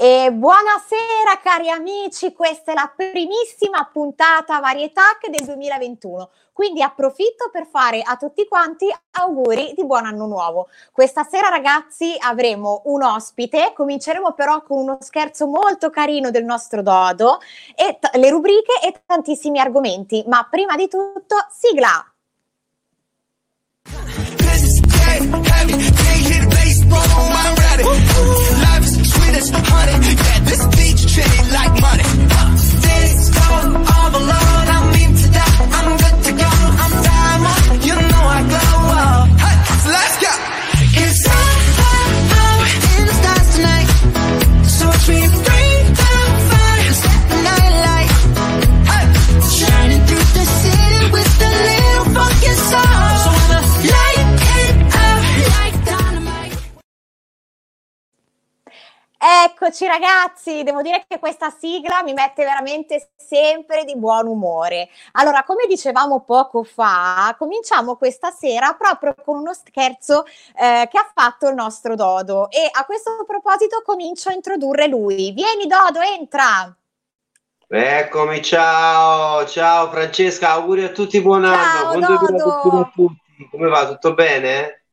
E buonasera cari amici, questa è la primissima puntata Varietac del 2021, quindi approfitto per fare a tutti quanti auguri di buon anno nuovo. Questa sera ragazzi avremo un ospite, cominceremo però con uno scherzo molto carino del nostro Dodo, e t- le rubriche e tantissimi argomenti, ma prima di tutto sigla! this honey. Yeah, this beach treated like money. Eccoci ragazzi, devo dire che questa sigla mi mette veramente sempre di buon umore. Allora, come dicevamo poco fa, cominciamo questa sera proprio con uno scherzo eh, che ha fatto il nostro Dodo e a questo proposito comincio a introdurre lui. Vieni Dodo, entra! Eccomi, ciao, ciao Francesca, auguri a tutti, buon Ciao, anno, buon 2021 Dodo. a tutti. Come va? Tutto bene?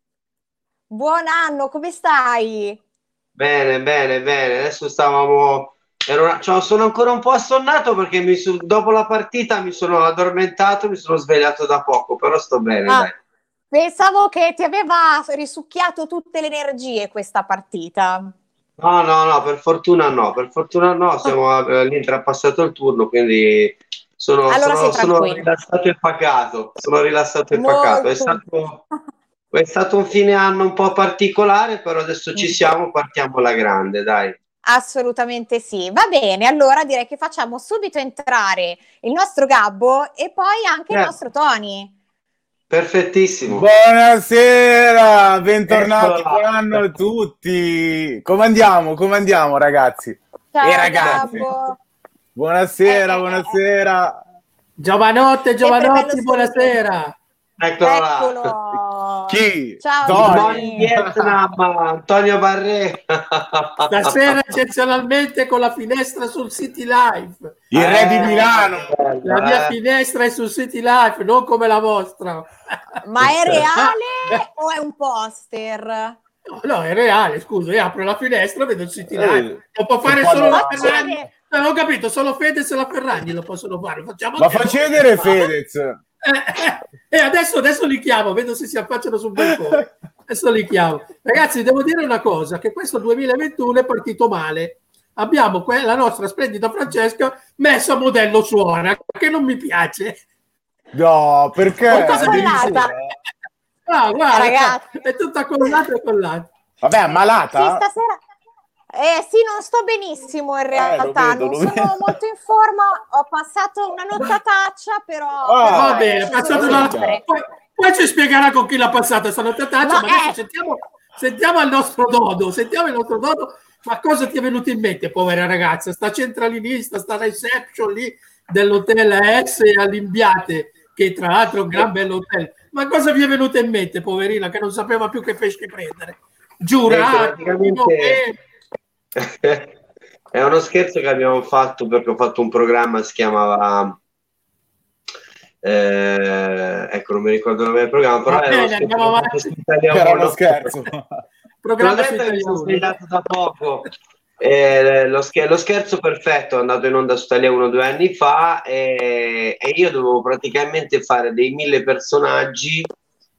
Buon anno, come stai? Bene, bene, bene. Adesso stavamo. ero cioè, sono ancora un po' assonnato perché mi dopo la partita mi sono addormentato, mi sono svegliato da poco, però sto bene, Ah, pensavo che ti aveva risucchiato tutte le energie questa partita. No, no, no, per fortuna no, per fortuna no, siamo, eh, l'Inter ha passato il turno, quindi sono, Allora sono- sono rilassato e pacato, sono rilassato e pacato. È Molto. stato, è stato un fine anno un po' particolare, però adesso ci Mm. siamo, partiamo alla grande, dai. Assolutamente sì. Va bene, allora direi che facciamo subito entrare il nostro Gabbo e poi anche il Eh. nostro Tony. Perfettissimo. Buonasera, bentornati, Eccola. buon anno a tutti. Come andiamo? Come andiamo, ragazzi? Ciao E ragazzi. Gabbo. Buonasera, Eh, eh, buonasera. Giovanotte, giovanotti, buonasera. Eccolo là. Eccolo. Chi? Ciao Tony. Vietnam, Antonio Barre. Stasera eccezionalmente con la finestra sul City Life. Il re di Eh, Milano. La mia eh. finestra è sul City Life, non come la vostra. Ma è reale o è un poster? No, no, è reale, scusa, io apro la finestra e vedo il City Eh, Life. Lo può fare solo la Ferragni. Non ho capito, solo Fedez e la Ferragni lo possono fare. Facciamo Ma facci vedere Fedez. Eh, eh, e adesso, adesso li chiamo, vedo se si affacciano sul balcone. Adesso li chiamo. Ragazzi, devo dire una cosa, che questo 2021 è partito male. Abbiamo que- la nostra splendida Francesca messa a modello suora, che non mi piace. No, perché? Di Addirittura? Ah, guarda, Ragazzi. è tutta collata e collata. Vabbè, Sì, ammalata? stasera. Eh sì, non sto benissimo in realtà, vedo, non lo sono vedo. molto in forma, ho passato una nottataccia, però... Ah, però Va eh, bene, sono una... poi, poi ci spiegherà con chi l'ha passata sta nottataccia, No, ma adesso eh. sentiamo, sentiamo il nostro dodo, sentiamo il nostro dodo, ma cosa ti è venuto in mente, povera ragazza? Sta centralinista, sta reception lì dell'hotel S all'Imbiate, che tra l'altro è un gran bello hotel. Ma cosa vi è venuto in mente, poverina, che non sapeva più che pesci prendere? Giura, Niente, praticamente- È uno scherzo che abbiamo fatto perché ho fatto un programma, si chiamava... eh, ecco, non mi ricordo il nome del programma, però Va era uno bene, scherzo andiamo avanti. Era uno scherzo. programma L'ho su detto che mi sono Italia Uno. svegliato da poco. Eh, lo, scher- lo scherzo perfetto è andato in onda su Italia 1 due anni fa e, e io dovevo praticamente fare dei mille personaggi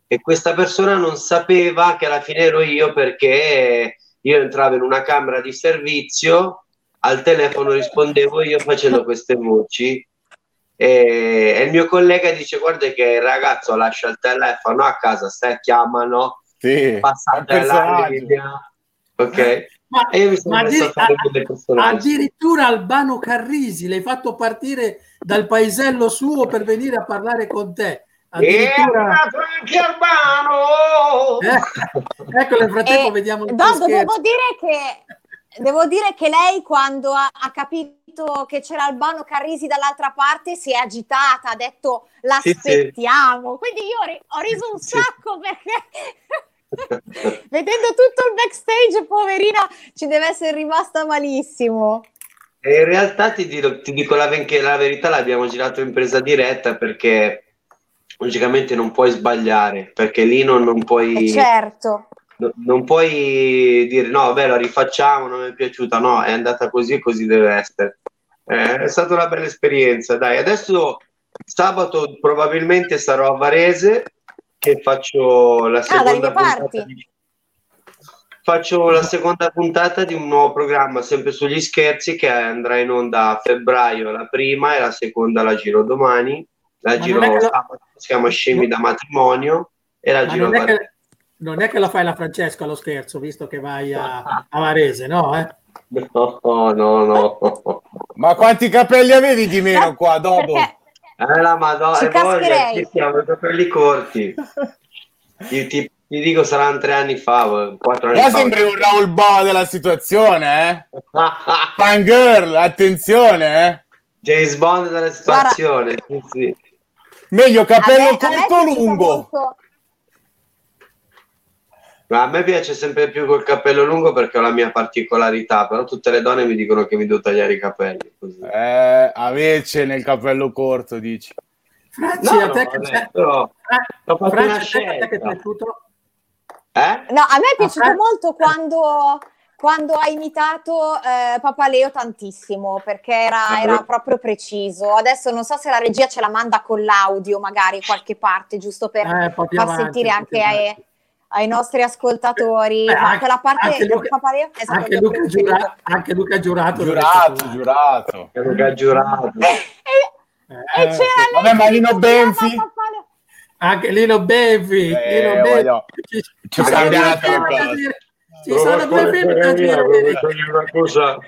e questa persona non sapeva che alla fine ero io perché io entravo in una camera di servizio al telefono rispondevo io facendo queste voci e, e il mio collega dice guarda che il ragazzo lascia il telefono a casa stai chiamano Sì, passate personaggio. linea ok Ma, e io mi sono ma messo addir- a fare a- delle personaggi addirittura Albano Carrisi l'hai fatto partire dal paesello suo per venire a parlare con te. E è Addirittura, arrivato anche Albano Eh, ecco nel frattempo Eh, vediamo il tuo Dodo, scherzo. devo dire che devo dire che lei quando ha, ha capito che c'era Albano Carrisi dall'altra parte si è agitata, ha detto l'aspettiamo. Quindi io ho ri- ho riso un Sì. sacco perché Vedendo tutto il backstage, poverina, ci deve essere rimasta malissimo. E in realtà ti, dico- ti dico la, la verità, l'abbiamo girato in presa diretta perché logicamente non puoi sbagliare, perché lì non, non puoi, certo. no- non puoi dire no, vabbè, la rifacciamo, non mi è piaciuta, no, è andata così e così deve essere. Eh, è stata una bella esperienza, dai. Adesso sabato probabilmente sarò a Varese che faccio la Ah, seconda parti. puntata di... Faccio la seconda puntata di un nuovo programma sempre sugli scherzi che andrà in onda a febbraio la prima e la seconda la giro domani. La Ma giro lo- sabato si chiama Scemi da matrimonio e la Ma giro non è, che, non è che lo fai la Francesca lo scherzo, visto che vai a, a Varese, no? Eh? No, no, no. Ma quanti capelli avevi di meno qua? Perché Eh, la madonna, Ci voglia, cascherei. sì, siamo i capelli corti. Ti, ti- ti dico, saranno tre anni fa, quattro anni Qua fa. sembri un Raul Boa della situazione, eh? Fangirl, attenzione, eh? James Bond della situazione. Sì, sì. Meglio capello me- corto o lungo? molto- Ma a me piace sempre più col capello lungo perché ho la mia particolarità, però tutte le donne mi dicono che mi devo tagliare i capelli. Così. Eh, avece nel capello corto, dici. Franci, No, a te no, che c'è? però Eh, ho fatto Franci, una a te- a te che è scelta. piaciuto? Eh? No, a me è piaciuto Ah, molto quando, quando ha imitato eh, Papaleo tantissimo, perché era, Ah, era proprio preciso. Adesso non so se la regia ce la manda con l'audio, magari qualche parte, giusto per Eh, far avanti, sentire anche ai, ai nostri ascoltatori. Eh, ma anche- quella parte anche di Luca- Papaleo è stata Anche Luca. Giura- anche Luca Giurato. Giurato, giurato. Ha giurato. E, e Eh, c'era lei vabbè, ma che Lino imitava Benfi? Anche Lino Bevi. Eh, Lino Bevi. voglio- Ci, ci sono ci sono due film da dire. una cosa.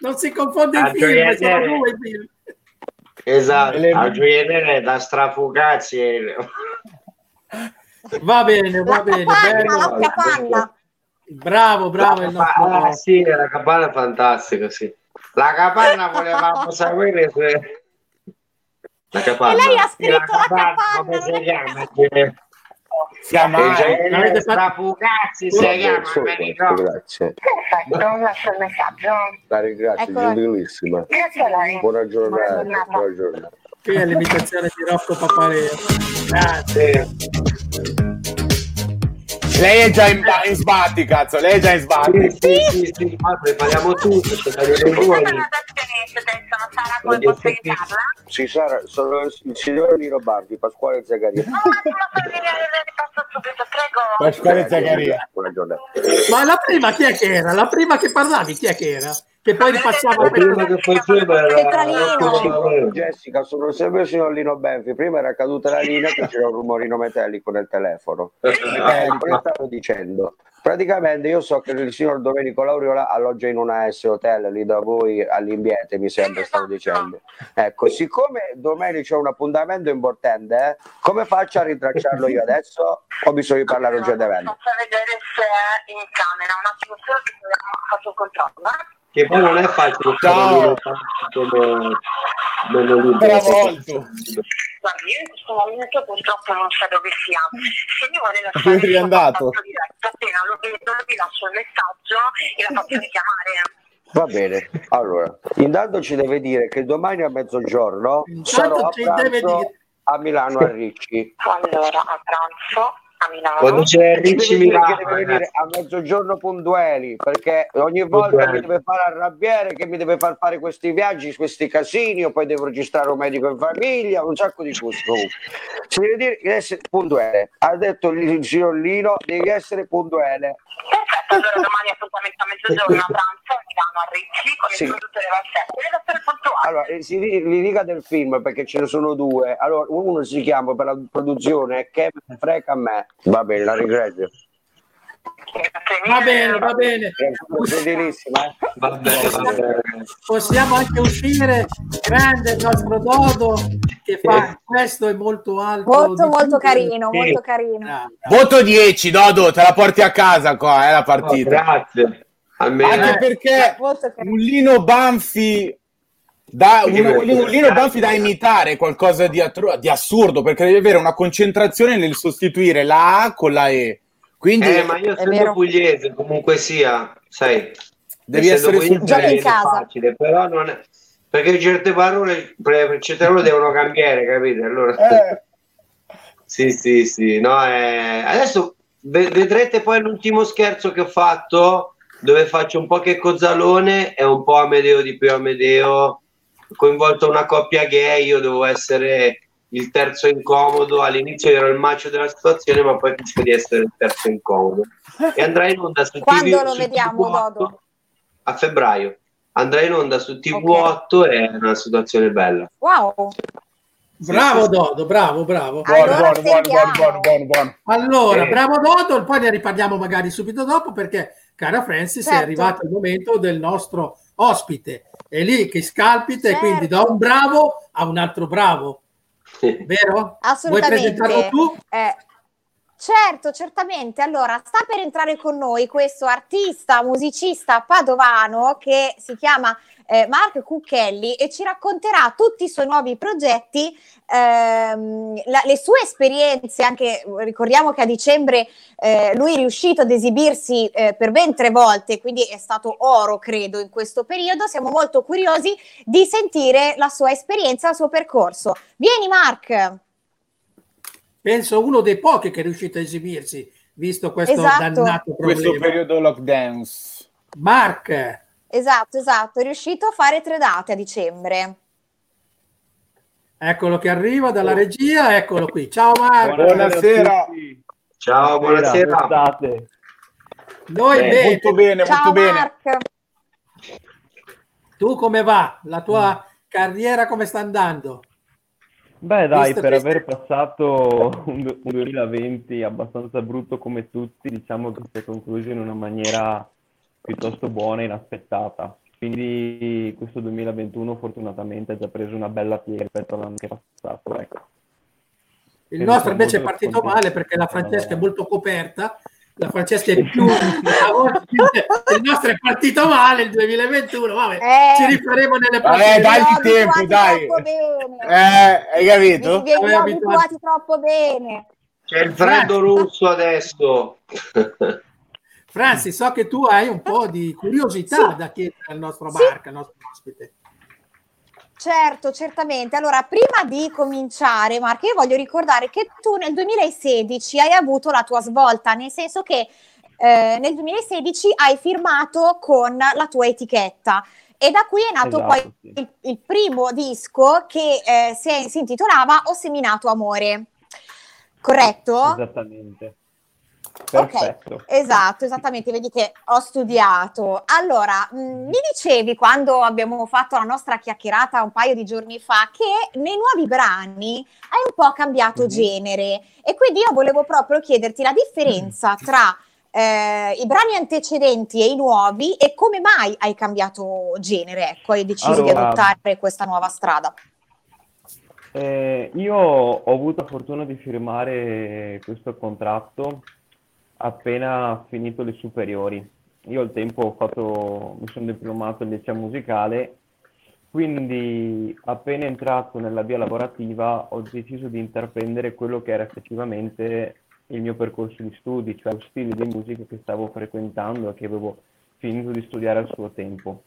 Non si confonde Ah, i film, sono due film. Esatto, Le- a gioielliere da strafugazzi. Va bene, va La bene. capanna, la capanna. Bravo, bravo il nostro. Ah, sì, la capanna è fantastica, sì. La capanna volevamo sapere se... La capanna. E lei ha Sì, la scritto la capanna, come si non è- chiama? Che- Si chiama- I L'avete gioiellieri fatto- strafugazzi si chiama, grazie. Perfetto, lascio il messaggio. La ringrazio, Eccola. gentilissima. Grazie a lei. Buona giornata. Buona giornata. Buona giornata. Qui è l'imitazione di Rocco Papaleo. Grazie. Lei è già in, in sbatti, cazzo. Lei è già in sbatti. Sì, sì, sì, sì, ma prepariamo tutto, sono Sara, come posso aiutarla? Sì, Sara, sono il signore Nino Bardi, Pasquale Zagaria. Passo subito, prego. Pasquale giornata. Ma la prima chi è che era? La prima che parlavi chi è che era? Che poi ripassava per prima che faceva era. Jessica, sono sempre il signor Lino Benfi. Prima era caduta la linea che c'era un rumorino metallico nel telefono. Eh, come stavo dicendo? Praticamente io so che il signor Domenico Lauriola alloggia in una S Hotel lì da voi all'Imbiete, mi sembra, stavo dicendo. Ecco, siccome domani c'è un appuntamento importante, eh, come faccio a ritracciarlo io adesso? Ho bisogno di parlare urgentemente. Posso vedere se è in camera, un attimo solo che faccio un controllo. Che poi non è facile Ciao. come. Travolto. Guardi, io in questo momento purtroppo non so dove sia. Se mi vuole lasciare il suo andato? contatto diretto, appena lo vedo, vi lascio il messaggio e la faccio richiamare. Va bene, allora, intanto ci deve dire che domani a mezzogiorno sarò Intanto a ci deve pranzo dire. a Milano a Ricci. Allora, a pranzo a Milano. Quando c'è Ricci Milano, deve venire a mezzogiorno puntuali perché ogni volta mi deve fare arrabbiare che mi deve far fare questi viaggi, questi casini, io poi devo registrare un medico in famiglia, un sacco di cose. Si deve dire che essere puntuale. Ha detto il il signor Lino, devi essere puntuale. Perfetto, allora domani appuntamento a mezzogiorno a pranzo a Milano a Ricci con Sì. il produttore Valsetti. Deve essere puntuale. Allora, eh, li dica del film perché ce ne sono due. Allora, uno si chiama per la produzione che frega a me. Va bene, la ringrazio. Va bene, va bene. Gentilissima. eh. Va bene, va bene. Possiamo anche uscire. Grande il nostro Dodo che fa questo è molto alto. Molto, molto carino, molto carino. Voto 10, Dodo, te la porti a casa qua, è la No, partita. grazie. Almeno Anche Eh. perché un Lino Banfi Da un, un Lino Banfi da imitare qualcosa di, attro- di assurdo perché devi avere una concentrazione nel sostituire la A con la E. Quindi Eh, ma io È vero. pugliese, comunque sia, sai, devi essere pugliese Gioca in casa. facile, però non è... Perché certe parole, per- certe parole devono cambiare, capite? Allora... Eh, Sì, sì, sì. No, eh, Adesso ve- vedrete poi l'ultimo scherzo che ho fatto, dove faccio un po' che Cozzalone e un po' Amedeo di più Amedeo, coinvolto una coppia gay, io devo essere il terzo incomodo, all'inizio ero il macio della situazione, ma poi finisco di essere il terzo incomodo. E andrà in onda su Quando TV lo su vediamo, TV8 Dodo? A febbraio. Andrà in onda su TV8 e è una situazione bella. Wow. Bravo. Dodo, bravo, bravo. buono, Allora, buono, buono, buono, buono, buono, buono. Allora, Eh. bravo Dodo, poi ne riparliamo magari subito dopo perché, cara Francis, è Certo. arrivato il momento del nostro ospite. È lì che scalpita e Certo. quindi da un bravo a un altro bravo, vero? Vuoi Assolutamente. presentarlo tu? Eh, certo, certamente. Allora, sta per entrare con noi questo artista, musicista padovano che si chiama eh, Mark Cucchelli e ci racconterà tutti i suoi nuovi progetti, ehm, la- le sue esperienze, anche ricordiamo che a dicembre eh, lui è riuscito ad esibirsi eh, per ben tre volte, quindi è stato oro, credo, in questo periodo. Siamo molto curiosi di sentire la sua esperienza, il suo percorso. Vieni Mark! Penso uno dei pochi che è riuscito a esibirsi, visto questo Esatto. dannato Questo problema. periodo lockdowns. Mark, Esatto, esatto, è riuscito a fare tre date a dicembre. eccolo che arriva dalla regia, eccolo qui. Ciao Mark, Buonasera. Ciao, buonasera. State? noi Eh, bene. molto bene, Ciao molto bene. Mark. Tu come va? La tua carriera come sta andando? Beh, dai, Visto per aver passato un, du- un 2020 abbastanza brutto come tutti, diciamo che si è concluso in una maniera piuttosto buona e inaspettata. Quindi questo 2021 fortunatamente ha già preso una bella piega rispetto all'anno che è passato, ecco. Il Sì, nostro invece è partito contento. male perché la Francesca è molto coperta. La Francesca è più il nostro è partito male il 2021. Vabbè, Eh. ci rifaremo nelle Vabbè, prossime dai. Vi ho tempo, dai. troppo bene. Eh, hai capito? Vi, abituati- abituati troppo bene. C'è il freddo russo adesso. Franci, so che tu hai un po' di curiosità da chiedere al nostro Sì. Marco, al nostro ospite. Certo, certamente. Allora, prima di cominciare, Marco, io voglio ricordare che tu nel 2016 hai avuto la tua svolta, nel senso che eh, nel 2016 hai firmato con la tua etichetta e da qui è nato Esatto, poi sì. il, il primo disco che eh, si, si intitolava Ho seminato amore. Corretto? Esattamente. Ok, Perfetto. esatto, esattamente, vedi che ho studiato. Allora, mh, mi dicevi quando abbiamo fatto la nostra chiacchierata un paio di giorni fa che nei nuovi brani hai un po' cambiato Mhm. genere e quindi io volevo proprio chiederti la differenza tra eh, i brani antecedenti e i nuovi e come mai hai cambiato genere, ecco, hai deciso di Allora- adottare questa nuova strada. Eh, io ho avuto la fortuna di firmare questo contratto appena finito le superiori. Io al tempo ho fatto, mi sono diplomato al liceo musicale, quindi appena entrato nella via lavorativa ho deciso di intraprendere quello che era effettivamente il mio percorso di studi, cioè lo stile di musica che stavo frequentando e che avevo finito di studiare al suo tempo.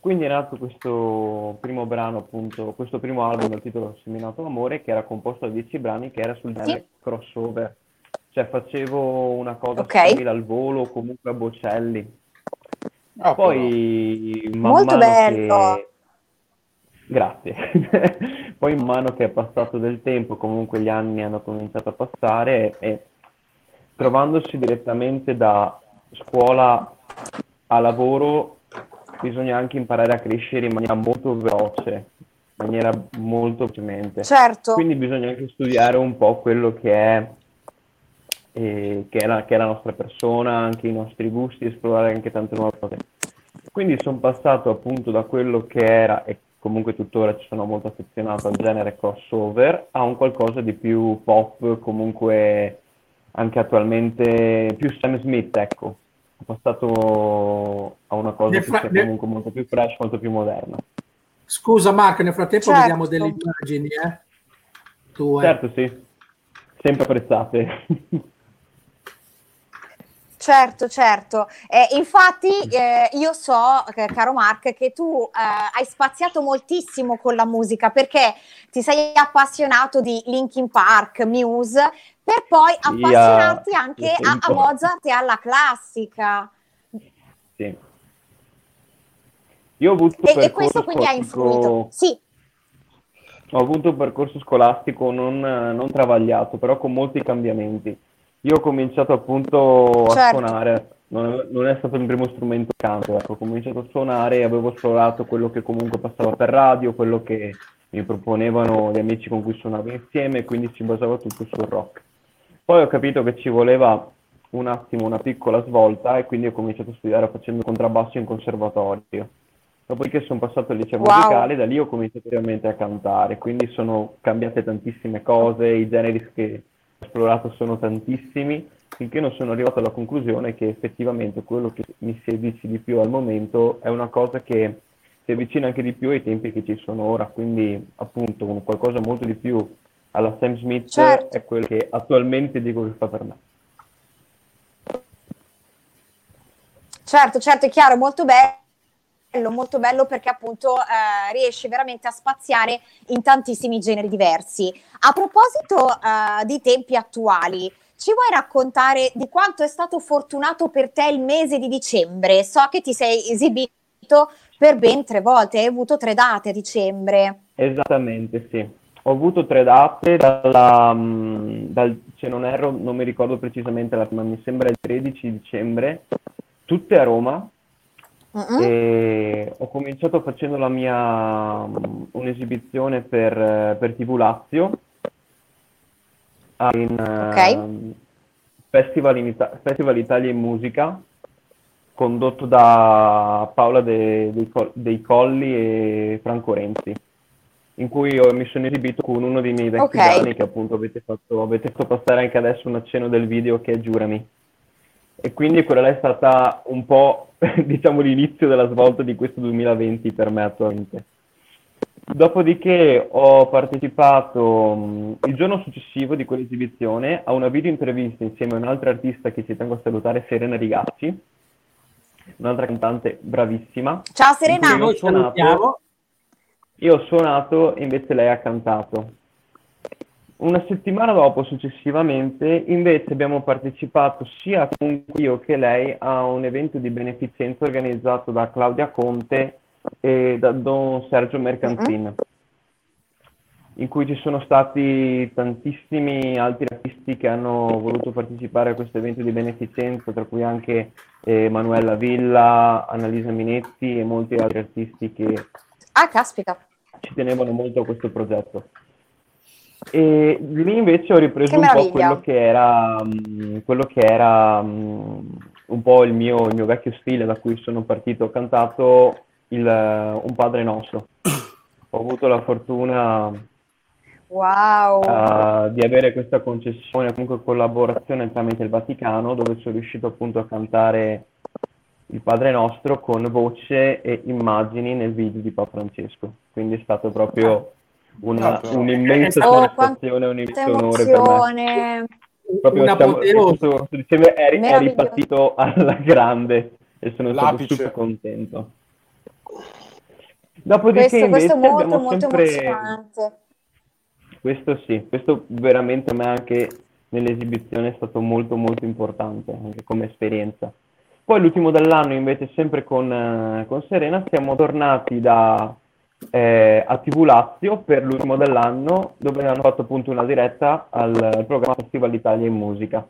Quindi è nato questo primo brano, appunto, questo primo album dal titolo Seminato Amore, che era composto da 10 brani, che era sul genere crossover. Cioè facevo una cosa Ok. simile al volo comunque a Bocelli. Ah, Poi man Molto mano bello. che... Grazie. Poi man mano che è passato del tempo, comunque gli anni hanno cominciato a passare e trovandosi direttamente da scuola a lavoro bisogna anche imparare a crescere in maniera molto veloce, in maniera molto velocemente. Certo. Quindi bisogna anche studiare un po' quello che è, che è la, che è la nostra persona, anche i nostri gusti, esplorare anche tante nuove cose. Quindi sono passato appunto da quello che era, e comunque tuttora ci sono molto affezionato al genere crossover, a un qualcosa di più pop, comunque anche attualmente più Sam Smith, ecco. Ho passato a una cosa Nel che fra- sia comunque molto più fresh, molto più moderna. Scusa Marco, nel frattempo Certo. vediamo delle immagini, eh. Tu, eh. Certo, sì. Sempre apprezzate. Certo, certo. Eh, infatti, eh, io so, eh, caro Mark, che tu eh, hai spaziato moltissimo con la musica perché ti sei appassionato di Linkin Park, Muse, per poi appassionarti anche lo a, a. Mozart e alla classica. Sì. Io ho avuto E, e questo quindi ha influito. Sì, Ho avuto un percorso scolastico non, non travagliato, però con molti cambiamenti. Io ho cominciato appunto a Certo. suonare, non è, non è stato il mio primo strumento canto, ecco, ho cominciato a suonare e avevo esplorato quello che comunque passava per radio, quello che mi proponevano gli amici con cui suonavo insieme, quindi si basava tutto sul rock. Poi ho capito che ci voleva un attimo una piccola svolta e quindi ho cominciato a studiare facendo contrabbasso in conservatorio. Dopodiché sono passato al liceo Wow. musicale, da lì ho cominciato veramente a cantare, quindi sono cambiate tantissime cose, i generi che esplorato sono tantissimi, finché non sono arrivato alla conclusione che effettivamente quello che mi si avvicina di più al momento è una cosa che si avvicina anche di più ai tempi che ci sono ora, quindi appunto un qualcosa molto di più alla Sam Smith Certo. è quello che attualmente dico che fa per me. certo, certo, è chiaro, molto bello, molto bello perché appunto eh, riesci veramente a spaziare in tantissimi generi diversi. A proposito eh, di tempi attuali, ci vuoi raccontare di quanto è stato fortunato per te il mese di dicembre? So che ti sei esibito per ben tre volte, hai avuto tre date a dicembre. Esattamente, sì. Ho avuto tre date, dalla, mm, dal- se non erro, non mi ricordo precisamente la prima, mi sembra il 13 dicembre, tutte a Roma. Mm-mm. E ho cominciato facendo la mia mm, un'esibizione per, eh, per TV Lazio a- in ehm, Festival, in Ita- Festival Italia in Musica condotto da Paola De- dei, Col- dei Colli e Franco Renzi in cui io mi sono esibito con uno dei miei vecchi Ok. brani che appunto avete fatto, avete fatto passare anche adesso un accenno del video che è Giurami. E quindi quella là è stata un po', diciamo, l'inizio della svolta di questo 2020 per me attualmente. Dopodiché ho partecipato mh, il giorno successivo di quell'esibizione a una video intervista insieme a un'altra artista che ci tengo a salutare, Serena Rigacci, un'altra cantante bravissima. Ciao Serena. io ho Noi suonato- io ho suonato e invece lei ha cantato. Una settimana dopo, successivamente, invece abbiamo partecipato sia comunque io che lei a un evento di beneficenza organizzato da Claudia Conte e da Don Sergio Mercantin, in cui ci sono stati tantissimi altri artisti che hanno voluto partecipare a questo evento di beneficenza, tra cui anche eh, Manuela Villa, Annalisa Minetti e molti altri artisti che Ah, caspita. ci tenevano molto a questo progetto. E lì invece ho ripreso un po' quello che era, mh, quello che era mh, un po' il mio, il mio vecchio stile da cui sono partito. Ho cantato il, eh, Un Padre Nostro. Ho avuto la fortuna Wow. eh, di avere questa concessione, comunque collaborazione tramite il Vaticano, dove sono riuscito appunto a cantare il Padre Nostro con voce e immagini nel video di Papa Francesco. Quindi è stato proprio una- Ah, un'immensa Oh, soddisfazione, un immenso onore per. Proprio Una siamo- questo, dicembre è, è ripartito alla grande e sono stato L'apice. super contento. Dopodiché Questo, questo è invece molto, molto sempre... emozionante. Questo sì, questo veramente a me anche nell'esibizione è stato molto molto importante, anche come esperienza. Poi l'ultimo dell'anno invece sempre con, eh, con Serena siamo tornati da, eh, a TV Lazio per l'ultimo dell'anno dove hanno fatto appunto una diretta al, al programma Festival Italia in Musica.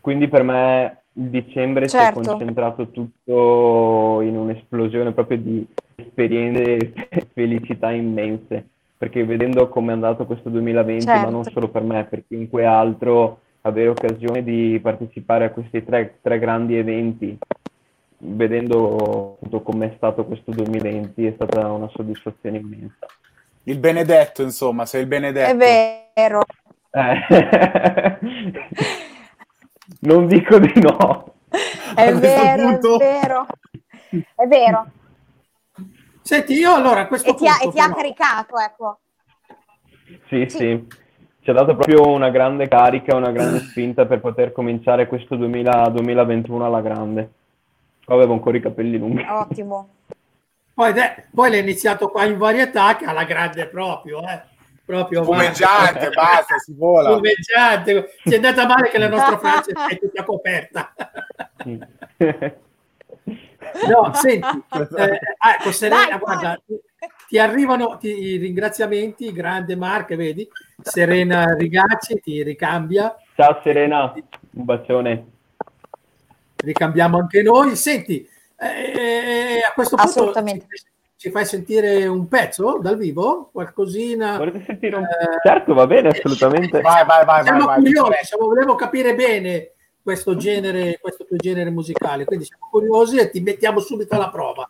Quindi per me il dicembre si è Certo. concentrato tutto in un'esplosione proprio di esperienze e felicità immense perché vedendo come è andato questo 2020, ma Certo. non solo per me, per chiunque altro, avere occasione di partecipare a questi tre, tre grandi eventi, vedendo appunto come è stato questo 2020, è stata una soddisfazione immensa. Il benedetto, insomma, sei il benedetto. È vero. Eh. non dico di no. È vero, punto- è vero. È vero. Senti, io allora a questo E ti ha, punto e ti ha però- caricato, ecco. Sì, Sì. sì, ci ha dato proprio una grande carica, una grande spinta per poter cominciare questo 2000 2021 alla grande. Avevo ancora i capelli lunghi. Ottimo. Poi, de- poi l'hai iniziato qua in varietà che alla grande proprio, eh. Proprio Fumeggiante, basta, si vola. Fumeggiante. Ti è andata male che la nostra Francia è tutta coperta. No, senti, eh, ah, ecco, Serena, Dai, guarda, ti arrivano ti- i ringraziamenti, grande Marche, vedi? Serena Rigacci ti ricambia, Ciao Serena, un bacione. Ricambiamo anche noi. Senti, eh, a questo punto Assolutamente. ci, ci fai sentire un pezzo dal vivo? Qualcosina? Volete sentire un... Eh, Certo, va bene, assolutamente. Vai, vai, vai, vai, siamo vai. curiosi, siamo- volevo capire bene questo genere, questo tuo genere musicale, quindi siamo curiosi e ti mettiamo subito alla prova.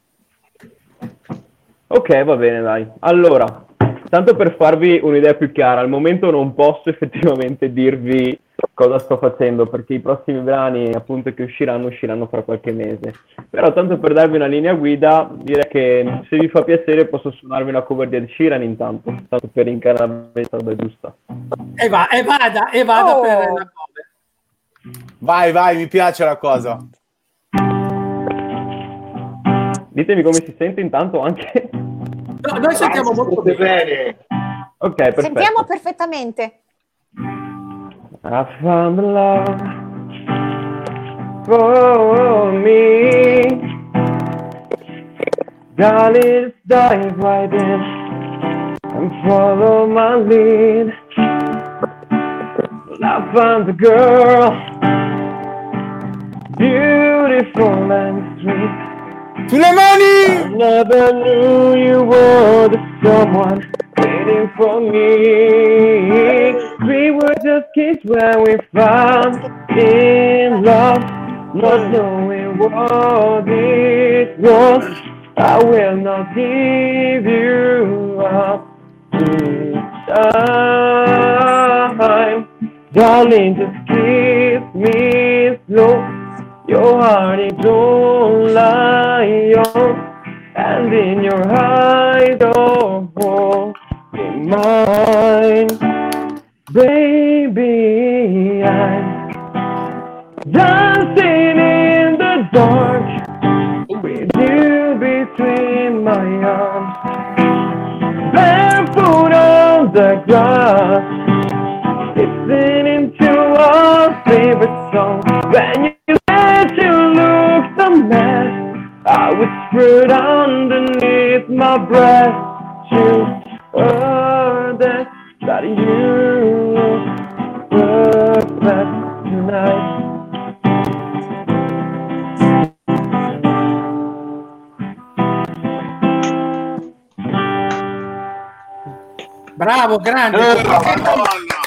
Ok, va bene, dai. Allora, tanto per farvi un'idea più chiara, al momento non posso effettivamente dirvi cosa sto facendo, perché i prossimi brani appunto che usciranno usciranno fra qualche mese. Però tanto per darvi una linea guida, direi che se vi fa piacere posso suonarvi una cover di Ed Sheeran intanto, tanto per incarnare la strada giusta. E, va, e vada, e vada Oh. per la cover. Vai, vai, mi piace la cosa. Ditemi come si sente intanto anche. No, noi sentiamo molto Sente bene. bene. Ok, perfetto. Sentiamo perfettamente. I found the love for me. Darling, dive right in and follow my lead. Well, I found a girl, beautiful and sweet. Sulle mani! Never knew you were the someone waiting for me. We were just kids when we found in love, not knowing what it was. I will not give you up time. Darling, just kiss me slow. Your heart is all I own, and in your eyes, oh, oh, in mine, baby, I'm dancing in the dark with you between my arms, barefoot on the grass listening to our favorite song. When you said you looked a mess, I whispered underneath my breath to her that, that you Bravo, grande.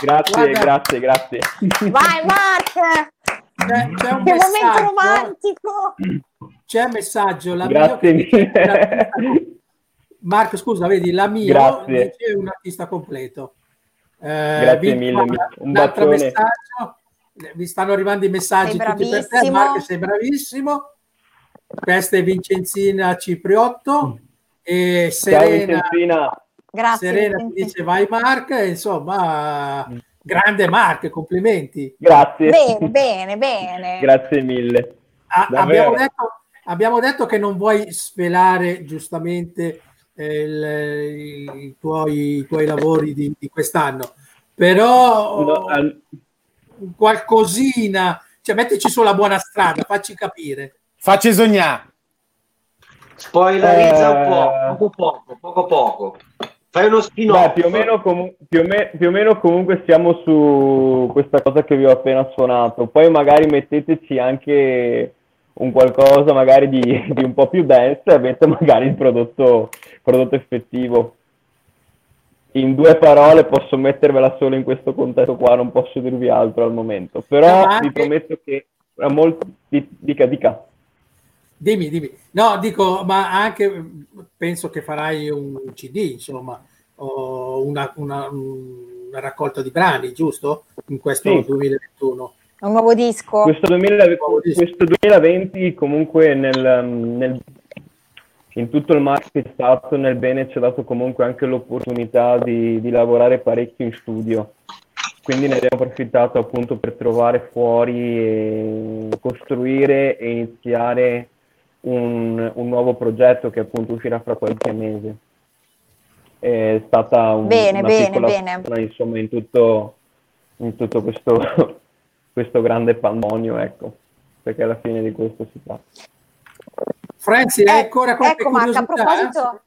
Grazie, Guarda. grazie, grazie. Vai Mark! C'è, c'è un Che momento messaggio, romantico! c'è un messaggio. La Grazie mia, mille. Marco, scusa, vedi, la mia Grazie. dice un artista completo. Eh, Grazie vi- mille, guarda, un altro messaggio. Vi stanno arrivando i messaggi Sei tutti per te. Marco, sei bravissimo. Questa è Vincenzina Cipriotto e Ciao Serena, Vincenzina. Grazie. Serena ti dice vai Mark, insomma, grande Mark, complimenti. Grazie. Bene, bene, bene. Grazie mille. Ah, Davvero. abbiamo, detto, abbiamo detto che non vuoi svelare giustamente eh, il- i, tuoi, i tuoi lavori di, di quest'anno, però No, al- qualcosina, cioè mettici sulla buona strada, facci capire. Facci sognare. Spoilerizza un Eh. po', poco poco, poco poco. Fai uno Beh, spin-off. più o, meno comu- più, o me- più o meno comunque siamo su questa cosa che vi ho appena suonato. Poi magari metteteci anche un qualcosa magari di, di un po' più dance e avete magari il prodotto, prodotto effettivo. In due parole posso mettervela solo in questo contesto qua, non posso dirvi altro al momento. Però vi prometto che è molto... di- Dica, dica. Dimmi, dimmi. No, dico, ma anche penso che farai un CD, insomma, o una, una- una raccolta di brani, giusto? In questo Sì. 2021. Un nuovo disco. Questo, 2000 Nuovo disco. questo 2020 comunque nel, nel- in tutto il male che è stato, nel bene ci ha dato comunque anche l'opportunità di, di lavorare parecchio in studio. Quindi ne abbiamo approfittato appunto per trovare fuori e costruire e iniziare un, un nuovo progetto che appunto uscirà fra qualche mese. È stata un, Bene, una bene, piccola bene. fortuna, insomma in tutto, in tutto questo, questo grande pandemonio, ecco, perché alla fine di questo si tratta. Franzi, hai Eh, ancora qualche ecco Marco, a proposito...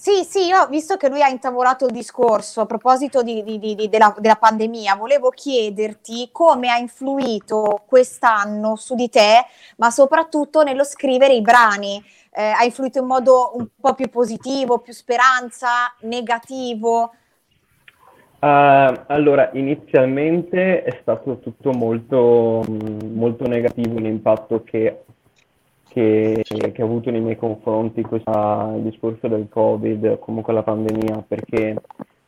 Sì, sì, io visto che lui ha intavolato il discorso a proposito di- di- di- della, della pandemia, volevo chiederti come ha influito quest'anno su di te, ma soprattutto nello scrivere i brani. Eh, ha influito in modo un po' più positivo, più speranza, negativo? Eh, allora, inizialmente è stato tutto molto, molto negativo l'impatto che, che, che ha avuto nei miei confronti questa- il discorso del Covid, comunque la pandemia, perché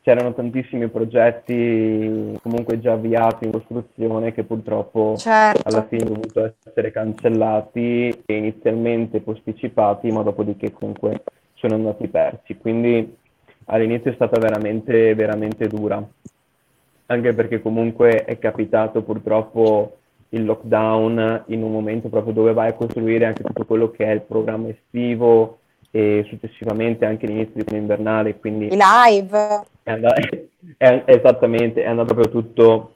c'erano tantissimi progetti comunque già avviati in costruzione che purtroppo Certo. alla fine hanno dovuto essere cancellati e inizialmente posticipati, ma dopodiché comunque sono andati persi. Quindi all'inizio è stata veramente, veramente dura, anche perché comunque è capitato purtroppo il lockdown in un momento proprio dove vai a costruire anche tutto quello che è il programma estivo e successivamente anche l'inizio di quello invernale, quindi I live? è andato, è- esattamente, è andato proprio tutto,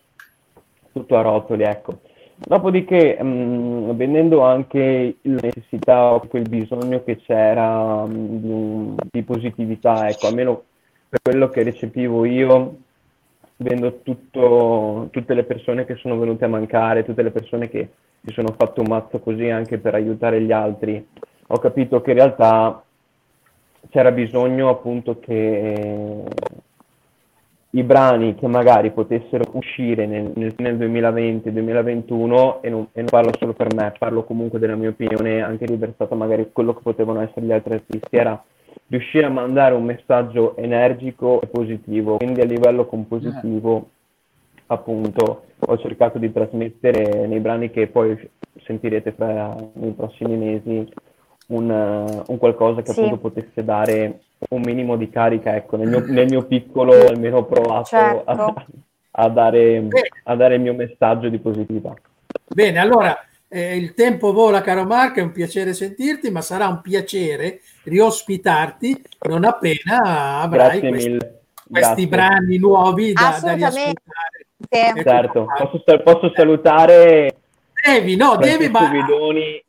tutto a rotoli, ecco. Dopodiché, mh, vedendo anche la necessità o quel bisogno che c'era mh, di, un- di positività, ecco, almeno per quello che recepivo io, vedendo tutto- tutte le persone che sono venute a mancare, tutte le persone che si sono fatto un mazzo così anche per aiutare gli altri, ho capito che in realtà c'era bisogno appunto che i brani che magari potessero uscire nel, nel, nel 2020-2021 e e non parlo solo per me, parlo comunque della mia opinione anche riversata magari quello che potevano essere gli altri artisti, era riuscire a mandare un messaggio energico e positivo, quindi a livello compositivo appunto ho cercato di trasmettere nei brani che poi sentirete fra, nei prossimi mesi un, un qualcosa che Sì. appunto potesse dare un minimo di carica, ecco, nel mio, nel mio piccolo almeno ho provato Certo. a, a dare, a dare il mio messaggio di positività. Bene, allora eh, il tempo vola, caro Marco, è un piacere sentirti, ma sarà un piacere riospitarti non appena avrai questi, questi brani nuovi da, da Assolutamente. riascoltare. Sì. Certo, qua. posso, posso salutare Devi, no, devi, ma Guidoni.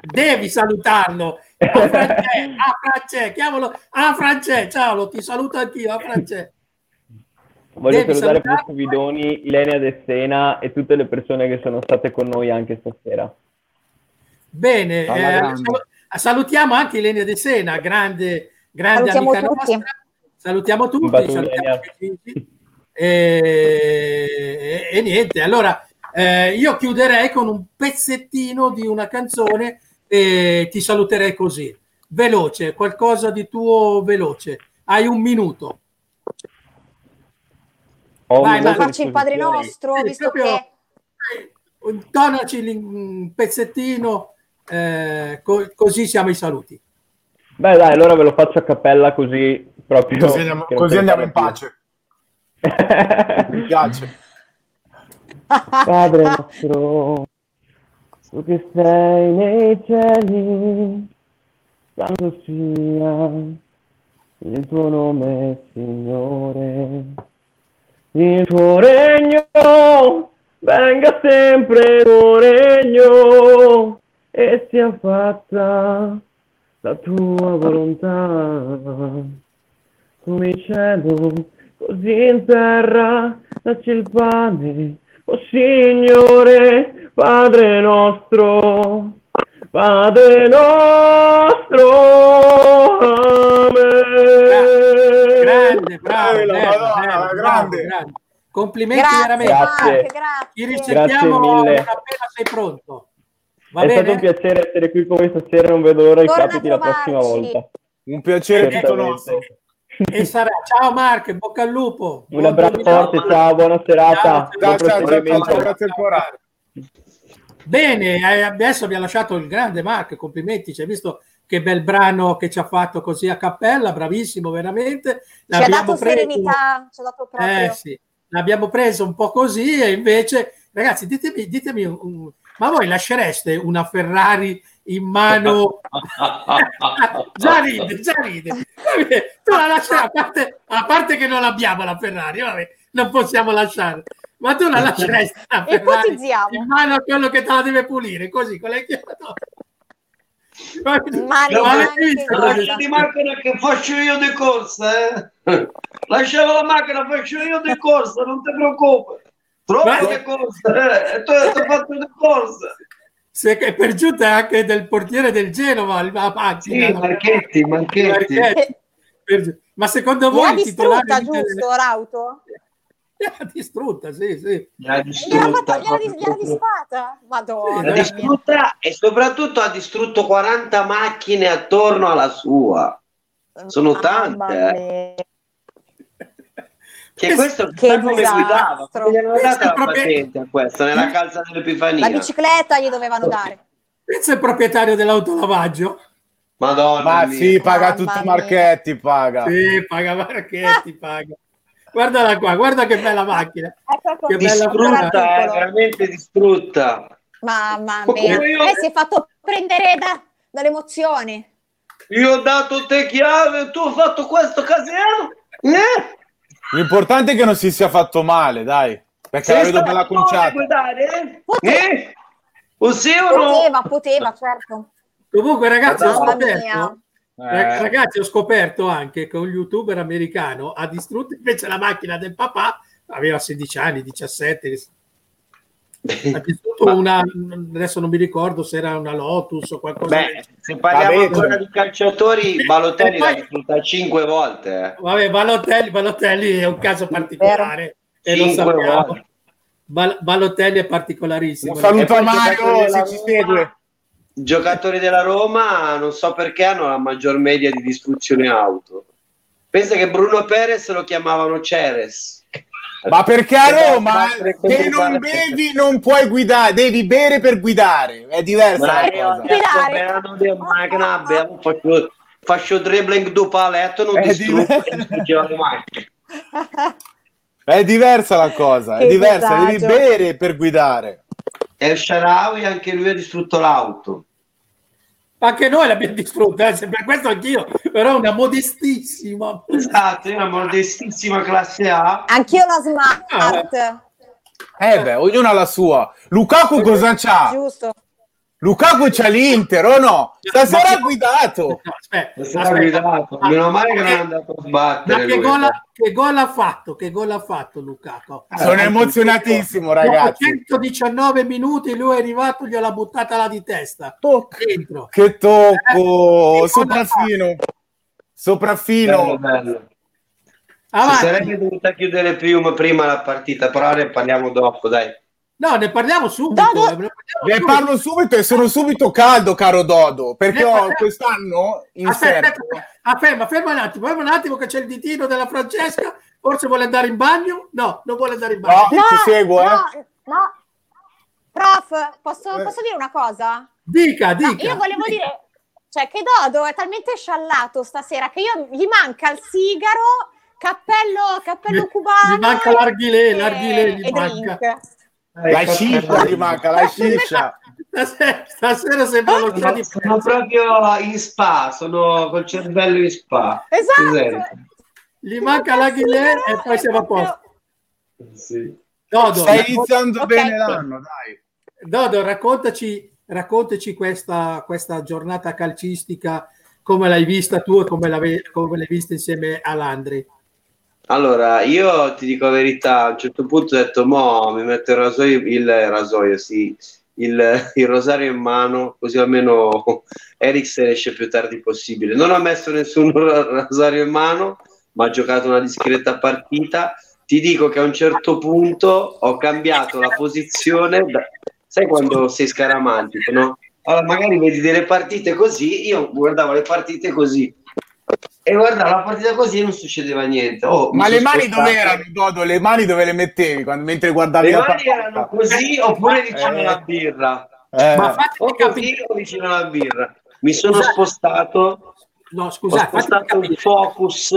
devi salutarlo. Ah, Francesco, ah, Francesco, chiamalo. Ah, Francesco, ciao, lo- ti saluto anch'io. Ah, Francesco. Voglio Devi salutare. Francesco Guidoni, Ilenia De Sena e tutte le persone che sono state con noi anche stasera. Bene, eh, salutiamo anche Ilenia De Sena, grande, grande Salutiamo amica tutti. nostra. Salutiamo tutti, Un bacione, salutiamo. E, e niente, allora eh, io chiuderei con un pezzettino di una canzone e ti saluterei così. Veloce, qualcosa di tuo veloce. Hai un minuto. Ho Vai, ma Facci il Padre. Nostro, Sì, visto proprio- che... Intonaci l'in- un pezzettino, eh, co- così siamo i saluti. Beh dai, allora ve lo faccio a cappella così proprio... Così andiamo, così andiamo in pace. Mi piace. Padre nostro, tu che sei nei cieli, santo sia il tuo nome, Signore. Il tuo regno, venga sempre il tuo regno e sia fatta la tua volontà. Come in cielo, così in terra, dacci il pane, o Signore, Padre nostro, Padre nostro, amen. Grande, bravo, la bello, Madonna, bello, bravo, grande. grande. Complimenti Grazie, veramente. Grazie. Mille. non appena sei pronto. Va È bene? stato un piacere essere qui con voi stasera, non vedo l'ora che capiti la prossima volta. Un piacere tutto nostro. E sarà. Ciao Marco, in bocca al lupo. Un abbraccio 2009. forte, ciao, buona serata. Ciao, Ciao, ciao, ciao, ciao, ciao, grazie ancora. Bene, eh, adesso abbiamo lasciato il grande Mark, complimenti, ci hai visto che bel brano che ci ha fatto così a cappella, bravissimo veramente. Ci ha L'abbiamo dato serenità, ci ha dato proprio... Eh sì, l'abbiamo preso un po' così e invece, ragazzi, ditemi, ditemi un- un- ma voi lascereste una Ferrari in mano? già ride, già ride. Vabbè, Tu la lascerai, a parte, a parte che non l'abbiamo la Ferrari, vabbè, non possiamo lasciare. Ma tu la Ferrari Ipotizziamo. in mano a quello che te la deve pulire, così con le chiavi. Mani Ma l'hai visto? di macchina che faccio io di corsa, eh? Lasciamo la macchina, faccio io di corsa, non ti preoccupare. Troppo di corsa, eh? E tu hai fatto di corsa. Se che per giunta è anche del portiere del Genova la Sì, macchina. Marchetti, Marchetti. Marchetti. Per- Ma secondo voi ha il titolare distrutta, giusto, l'auto? L'ha distrutta, sì, sì. L'ha distrutta. gliela, gliela disfatta? Madonna. L'ha Sì, distrutta e soprattutto ha distrutto 40 macchine attorno alla sua. Sono Mamma tante, eh. Che questo Che come guidava, gli hanno Questo è la proprio- patente a questo, nella calza La dell'Epifania. bicicletta gli dovevano dare. Pensa il proprietario dell'autolavaggio. Madonna Ma mia. sì, paga Mamma tutto mia. Marchetti, paga. Sì, paga Marchetti, paga. Guardala qua, guarda che bella macchina. Ecco Che come bella distrutta, eh, veramente distrutta. Mamma mia. io- Lei si è fatto prendere da- dalle emozioni. Io ho dato te chiave, tu hai fatto questo casino? Eh? L'importante è che non si sia fatto male, dai. Perché la Sei vedo bella conciata. guidare? eh? Poteva. Eh? O sì o no? Poteva, poteva, certo. Comunque, ragazzi, ho scoperto. Eh, Rag- Ragazzi, ho scoperto anche che un youtuber americano ha distrutto invece la macchina del papà, aveva 16 anni, 17, ha distrutto una, adesso non mi ricordo se era una Lotus o qualcosa. Beh, se parliamo Vabbè, ancora di calciatori, Balotelli poi- l'ha distrutta 5 volte. eh. Vabbè, Balotelli, Balotelli è un caso particolare e lo sappiamo. volte. Bal- Balotelli è particolarissimo. Un saluto a Mario se ci segue. Giocatori della Roma non so perché hanno la maggior media di distruzione auto. Pensa che Bruno Perez lo chiamavano Ceres. Ma perché a Esatto, Roma se non bevi non puoi guidare, devi bere per guidare. È diversa Ma la cosa. Faccio, faccio dribbling du paletto, non È distruggo, macchine. È diversa la cosa, è Che diversa, devi bere per guidare. E il Sharawi anche lui ha distrutto l'auto. Anche noi l'abbiamo distrutta, eh, per questo anch'io, però una modestissima. Esatto, io una modestissima classe A. Anch'io la smart. Eh beh, ognuno ha la sua. Lukaku cosa c'ha? Giusto. Lukaku c'ha l'Inter o no? Stasera ha guidato. No, aspetta, Questo era aspetta. guidato. Meno male che non è andato a sbattere. che gol, ha, che gol ha fatto? Che gol ha fatto Lukaku? Sono emozionatissimo, Dopo ragazzi. 119 minuti lui è arrivato, gliel'ha buttata là di testa. Tocca. Dentro. Che tocco, Eh, sopraffino. Sopraffino. bello. Si Avanti. sarebbe dovuta chiudere prima, prima la partita, però ne parliamo dopo, dai. No, ne parliamo subito. Dodo- eh, ne parliamo Ne subito. parlo subito e sono subito caldo, caro Dodo, perché ho quest'anno in Aspetta, serbo. aspetta, ah, ferma, ferma un attimo, ferma un attimo che c'è il ditino della Francesca. Forse vuole andare in bagno? No, non vuole andare in bagno. No, ti seguo, eh. no, no. Prof, posso, Eh. posso dire una cosa? Dica, No, dica. io volevo dire, cioè che Dodo è talmente sciallato stasera che io gli manca il sigaro, cappello, cappello Gli- cubano. gli manca l'arghilè, e- l'arghilè gli e manca. drink. La sciscia gli manca, la sciscia. Stasera, stasera sembra lo Sono, di sono proprio in spa, sono col cervello in spa. Esatto. Gli manca l'aghilè e poi siamo a posto. Sì. Dodo, Stai iniziando Ok. bene l'anno, dai. Dodo, raccontaci, raccontaci questa, questa giornata calcistica, come l'hai vista tu e come, come l'hai vista insieme a Landri. Allora, io ti dico la verità, a un certo punto ho detto, mo mi metto il rasoio, il rasoio, sì, il, il rosario in mano, così almeno Eric se ne esce più tardi possibile. Non ho messo nessun rosario in mano, ma ho giocato una discreta partita. Ti dico che a un certo punto ho cambiato la posizione, da- sai quando sei scaramantico, no? Allora, magari vedi delle partite così, io guardavo le partite così. E guardavo la partita così non succedeva niente. Oh, Ma le mani dove erano, Dodo? Le mani dove le mettevi quando, mentre guardavi Le la mani partita? erano così oppure vicino Eh. alla birra. Eh, Ma O capire. così o vicino alla birra. Mi sono Scusate. spostato, No, ho scusate, fatemi spostato il focus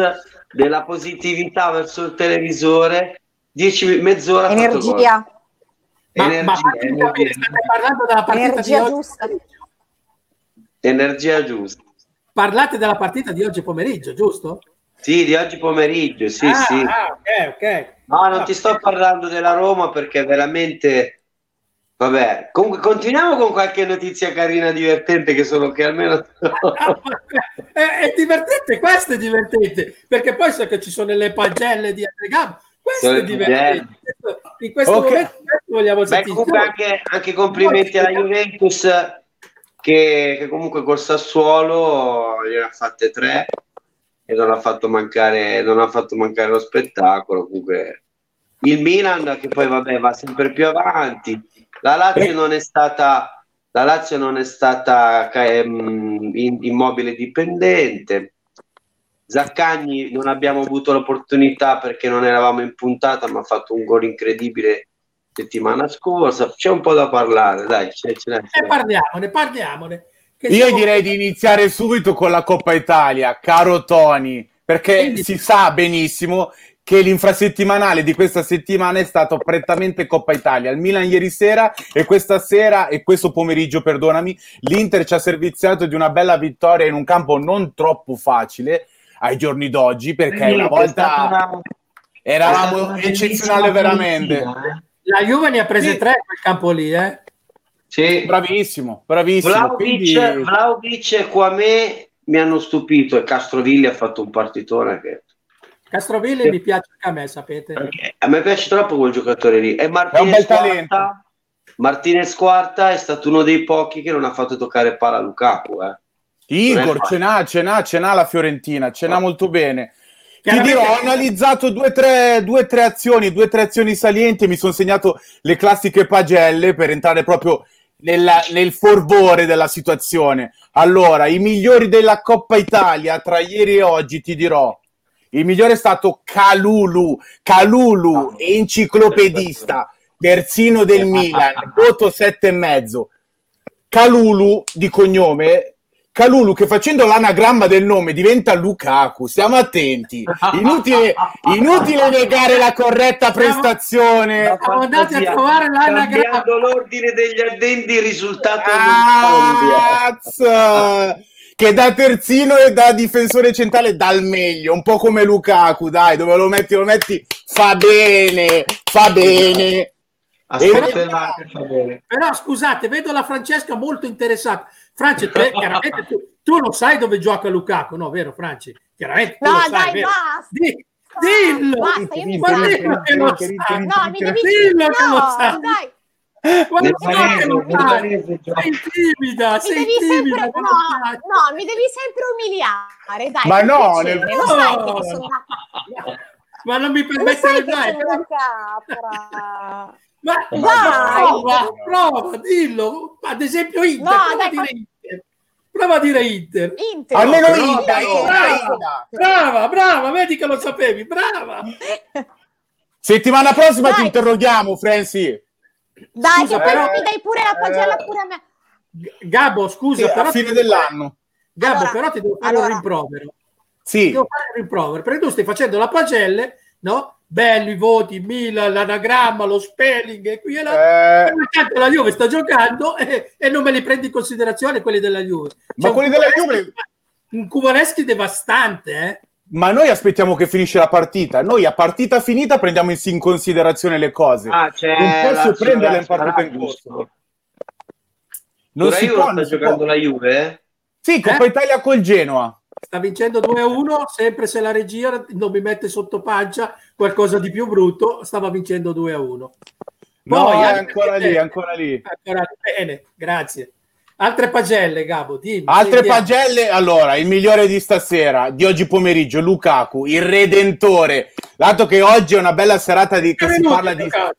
della positività verso il televisore. Dieci, mezz'ora. Energia. Ma, Energia, ma energia, capire, state parlando della partita Energia giusta. energia giusta. Parlate della partita di oggi pomeriggio, giusto? Sì, di oggi pomeriggio, sì, ah, sì. ah, ok, ok. No, non ti sto parlando della Roma perché veramente... Vabbè, comunque continuiamo con qualche notizia carina, divertente, che sono che almeno... Ah, è, è divertente, questo è divertente, perché poi so che ci sono le pagelle di Agregam, questo Sono è divertente. In questo Ok. momento vogliamo Beh, sentire. comunque anche, anche complimenti alla Juventus che, che comunque col Sassuolo gliene ha fatte tre e non ha fatto mancare, non ha fatto mancare lo spettacolo. Comunque il Milan che poi vabbè va sempre più avanti. La Lazio non è stata la Lazio non è stata ehm, immobile dipendente. Zaccagni non abbiamo avuto l'opportunità perché non eravamo in puntata, ma ha fatto un gol incredibile settimana scorsa. C'è un po' da parlare, dai. c'è- ce n'è, ce E n'è. parliamone, parliamone. Che Io siamo- direi di iniziare subito con la Coppa Italia, caro Tony, perché Quindi- si sa benissimo che l'infrasettimanale di questa settimana è stato prettamente Coppa Italia. Il Milan ieri sera e questa sera e questo pomeriggio, perdonami, l'Inter ci ha serviziato di una bella vittoria in un campo non troppo facile ai giorni d'oggi, perché una volta una- eravamo eccezionali veramente. eh. La Juve ne ha prese Sì. tre quel campo lì, eh. Sì. Bravissimo, bravissimo. Vlaovic, Quindi... Vlaovic e Kwame mi hanno stupito e Castrovilli ha fatto un partitone che Castrovilli mi piace anche a me, sapete. perché a me piace troppo quel giocatore lì e È un Martinez bel talento. Quarta, Martinez Quarta è stato uno dei pochi che non ha fatto toccare palla a Lukaku eh. Igor, ce n'ha, ce n'ha, ce n'ha la Fiorentina, ce n'ha molto bene. Ti dirò, ho analizzato due o tre, due, tre azioni, due o tre azioni salienti, mi sono segnato le classiche pagelle per entrare proprio nella- nel forvore della situazione. Allora, i migliori della Coppa Italia tra ieri e oggi, ti dirò. Il migliore è stato Calulu, Calulu, enciclopedista, terzino del Milan, voto sette e mezzo. Calulu di cognome, Calulu che facendo l'anagramma del nome diventa Lukaku, stiamo attenti. Inutile, inutile negare la corretta prestazione. Siamo andati a trovare l'anagramma. cambiando l'ordine degli addendi il risultato Cazzo! Che da terzino e da difensore centrale dà il meglio, un po' come Lukaku, dai, dove lo metti, lo metti, fa bene, fa bene. aspetta che fa bene. Però scusate, vedo la Francesca molto interessata. Franci, te, chiaramente tu, tu lo sai dove gioca Lukaku, no, vero Franci? Chiaramente tu No, lo sai, dai, vero? basta. Di- dillo! Basta, io mi dillo che lo sai! No, mi devi Dillo che lo sai! dai, Guarda. Sei timida, mi sei devi timida! sempre no, no, mi devi sempre umiliare, dai. Ma no, nel- lo sai che io sono una Ma non mi lo permettere sai che mai! sono una capra. Ma Dai. prova, prova, dillo! Ad esempio Inter, No, dai, dire! Prova a dire Inter! Inter. Almeno Inda, Inter. Inda, Inda. Brava, brava, vedi che lo sapevi, brava! Settimana prossima Dai. ti interroghiamo, Franci. Dai, Scusa, che poi però- mi dai pure la pagella eh, pure a me. Gabbo, scusa, Sì, però a ti fine dell'anno. Gabbo, Allora, però ti devo fare allora. un rimprovero. Ti Sì, devo fare un rimprovero, perché tu stai facendo la pagelle, no? Belli i voti, Milan, l'anagramma, lo spelling e qui e là. eh, intanto la Juve sta giocando e, e non me li prendi in considerazione quelli della Juve. Ma quelli della Juve- Un Kuvaneschi devastante, eh? ma noi aspettiamo che finisce la partita. Noi a partita finita prendiamo in, in considerazione le cose. Ah, c'è non posso la- prenderle in partita in corso. Non Ora si può, sta giocando può. la Juve? Sì, Coppa Eh? Italia col Genoa. Sta vincendo 2-1, sempre se la regia non mi mette sotto pancia qualcosa di più brutto, stava vincendo 2-1. No, Poi, è ancora lì, ancora lì. Ancora- bene, grazie. Altre pagelle, Gabo, dimmi. Altre pagelle, allora, il migliore di stasera, di oggi pomeriggio, Lukaku, il redentore. Dato che oggi è una bella serata di, che si minuti parla ha di... giocato.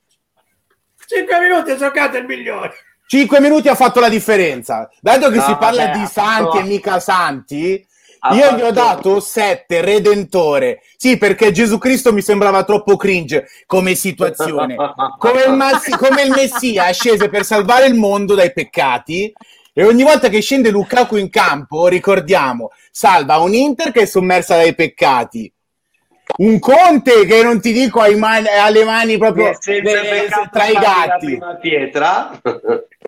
Cinque minuti ha giocato il migliore. 5 minuti ha fatto la differenza. Dato che No, si parla vabbè, di santi fatto- e mica santi, Io fatto- gli ho dato 7, Redentore. Sì, perché Gesù Cristo mi sembrava troppo cringe come situazione. Come il, massi- come il Messia scese per salvare il mondo dai peccati. E ogni volta che scende Lukaku in campo, ricordiamo, salva un Inter che è sommersa dai peccati. Un Conte che non ti dico ai mani- alle mani proprio Che senza de- peccato tra i spalli la gatti. prima pietra.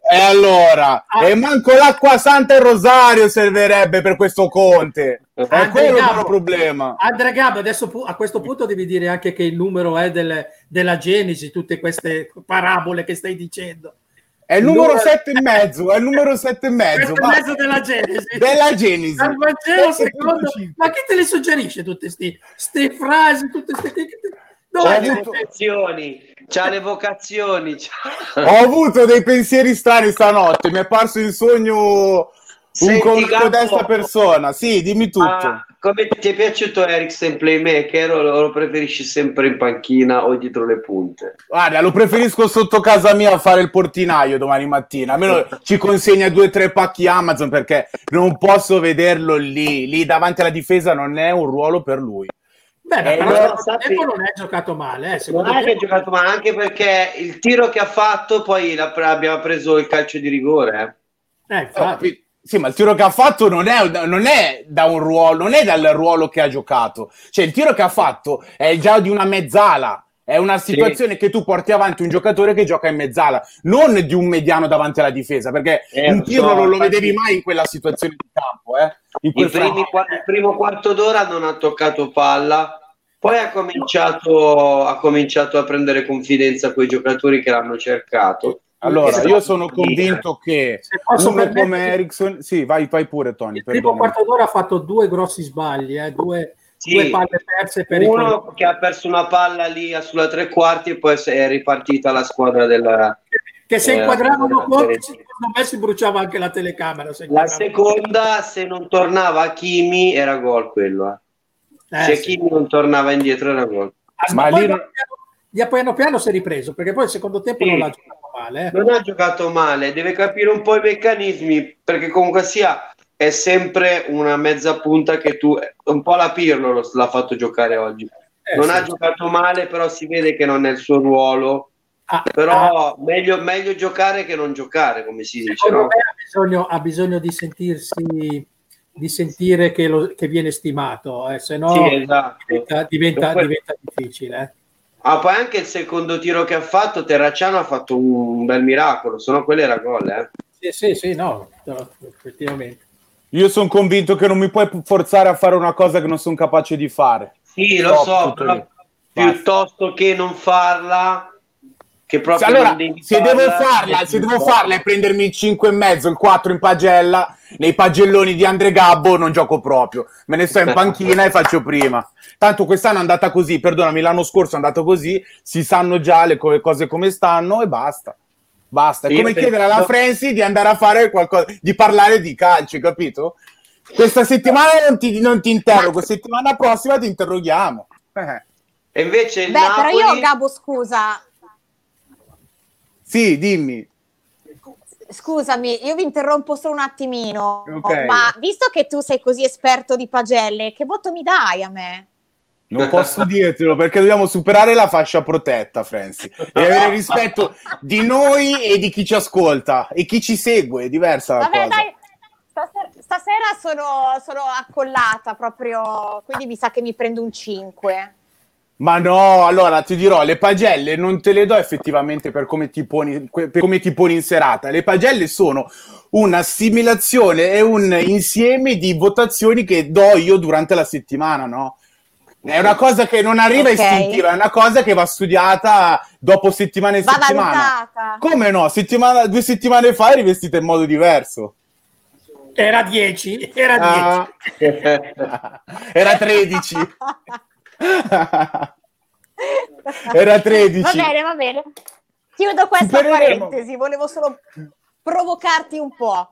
E allora, e manco l'acqua santa e il rosario servirebbe per questo Conte. È Andrea quello il Gabbo. vero problema. Andrea Gabbo, adesso a questo punto devi dire anche che il numero è del- della Genesi, tutte queste parabole che stai dicendo. È il numero Numero- sette e mezzo, è il numero sette e mezzo. Mezzo della Genesi. Della Genesi. Dal Vangelo Sette secondo... Ma chi te le suggerisce tutte queste frasi, tutte queste... Dove C'ha Le vocazioni, c'ha le vocazioni. c'ha- Ho avuto dei pensieri strani stanotte, mi è parso in sogno un Senti, con Gabbo, codesta persona. Sì, dimmi tutto. ah, come ti è piaciuto Eriksen Playmaker o lo, lo preferisci sempre in panchina o dietro le punte? Guarda, lo preferisco sotto casa mia a fare il portinaio domani mattina. Almeno ci consegna due o tre pacchi Amazon perché non posso vederlo lì. Lì davanti alla difesa non è un ruolo per lui. Beh, ma Eh, però secondo sappi- tempo non è giocato male. Eh. Non è che ha tempo- giocato male, anche perché il tiro che ha fatto poi abbiamo preso il calcio di rigore. eh. Eh, infatti. Sì, ma il tiro che ha fatto non è, non è da un ruolo, non è dal ruolo che ha giocato. Cioè, il tiro che ha fatto è già di una mezzala. È una situazione che tu porti avanti un giocatore che gioca in mezzala, non di un mediano davanti alla difesa, perché Eh, un tiro so, non lo infatti- vedevi mai in quella situazione di campo. Eh? In I quel primi il primo quarto d'ora non ha toccato palla, poi ha cominciato, ha cominciato a prendere confidenza con i giocatori che l'hanno cercato. Allora, io sono convinto che Se posso uno permettermi- come Ericsson... Sì, vai, vai pure, Tony. Il primo quarto d'ora ha fatto due grossi sbagli, eh, due, Sì. due palle perse per i Uno che ha perso una palla lì sulla tre quarti e poi è ripartita la squadra della... che se Eh, inquadravano secondo me si bruciava anche la telecamera. se La seconda, se non tornava Hakimi, era gol quello. eh. Eh, se sì. Hakimi non tornava indietro, era gol. Ah, Ma lì piano piano- piano piano si è ripreso perché poi il secondo tempo Sì. non l'ha giocato male. eh. Non ha giocato male, deve capire un po' i meccanismi, perché comunque sia è sempre una mezza punta che tu, un po' la Pirlo lo- l'ha fatto giocare oggi. Eh, non sì. ha giocato male, però si vede che non è il suo ruolo. Ah, ah, Però meglio, meglio giocare che non giocare, come si dice. No? me ha bisogno, ha bisogno di sentirsi di sentire che, lo- che viene stimato, eh, se no Sì, esatto. diventa, diventa- Poi- diventa difficile. eh. Ah, poi anche il secondo tiro che ha fatto, Terracciano ha fatto un bel miracolo, se no quello era gol. Eh. Sì, sì, sì, no, no, effettivamente. Io sono convinto che non mi puoi forzare a fare una cosa che non sono capace di fare. Sì, lo Stop, so, però piuttosto che non farla, che proprio allora, se devo farla, farla, è se devo farla e prendermi il 5 e mezzo, il 4 in pagella, nei pagelloni di Andre Gabbo non gioco proprio. Me ne sto in panchina e faccio prima. Tanto quest'anno è andata così, perdonami, l'anno scorso è andato così, si sanno già le co- cose come stanno e basta. Basta. È come penso- chiedere alla Frenzy di andare a fare qualcosa, di parlare di calcio, capito? Questa settimana non ti, non ti interrogo, settimana prossima ti interroghiamo. Eh. E invece il Beh, però Napoli, io, Gabo, scusa, Sì, dimmi. scusami, io vi interrompo solo un attimino, Ok. ma visto che tu sei così esperto di pagelle, che voto mi dai a me? Non posso dirtelo perché dobbiamo superare la fascia protetta, Franci. E avere rispetto di noi e di chi ci ascolta e chi ci segue, è diversa Vabbè, cosa. dai, stasera, stasera sono, sono accollata proprio, quindi mi sa che mi prendo un 5. Ma no, allora ti dirò, le pagelle non te le do effettivamente per come ti poni, per come ti poni in serata. Le pagelle sono un'assimilazione e un insieme di votazioni che do io durante la settimana, no? È una cosa che non arriva Ok. istintiva, è una cosa che va studiata dopo settimane e Va settimana. valutata. Come no? Settimana- due settimane fa eri vestita in modo diverso. Era 10, era 10. Ah, era 13. Era 13. Va bene, va bene. Chiudo questa Supereremo. parentesi, volevo solo provocarti un po'.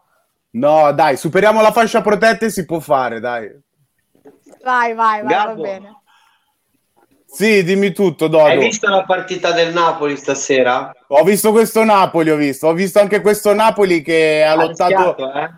No, dai, superiamo la fascia protetta e si può fare, dai. Vai, vai, vai, va Gabbo. bene. Sì, dimmi tutto, Hai Dodo. visto la partita del Napoli stasera? Ho visto questo Napoli, ho visto. Ho visto anche questo Napoli che ha lottato, rischiato, eh?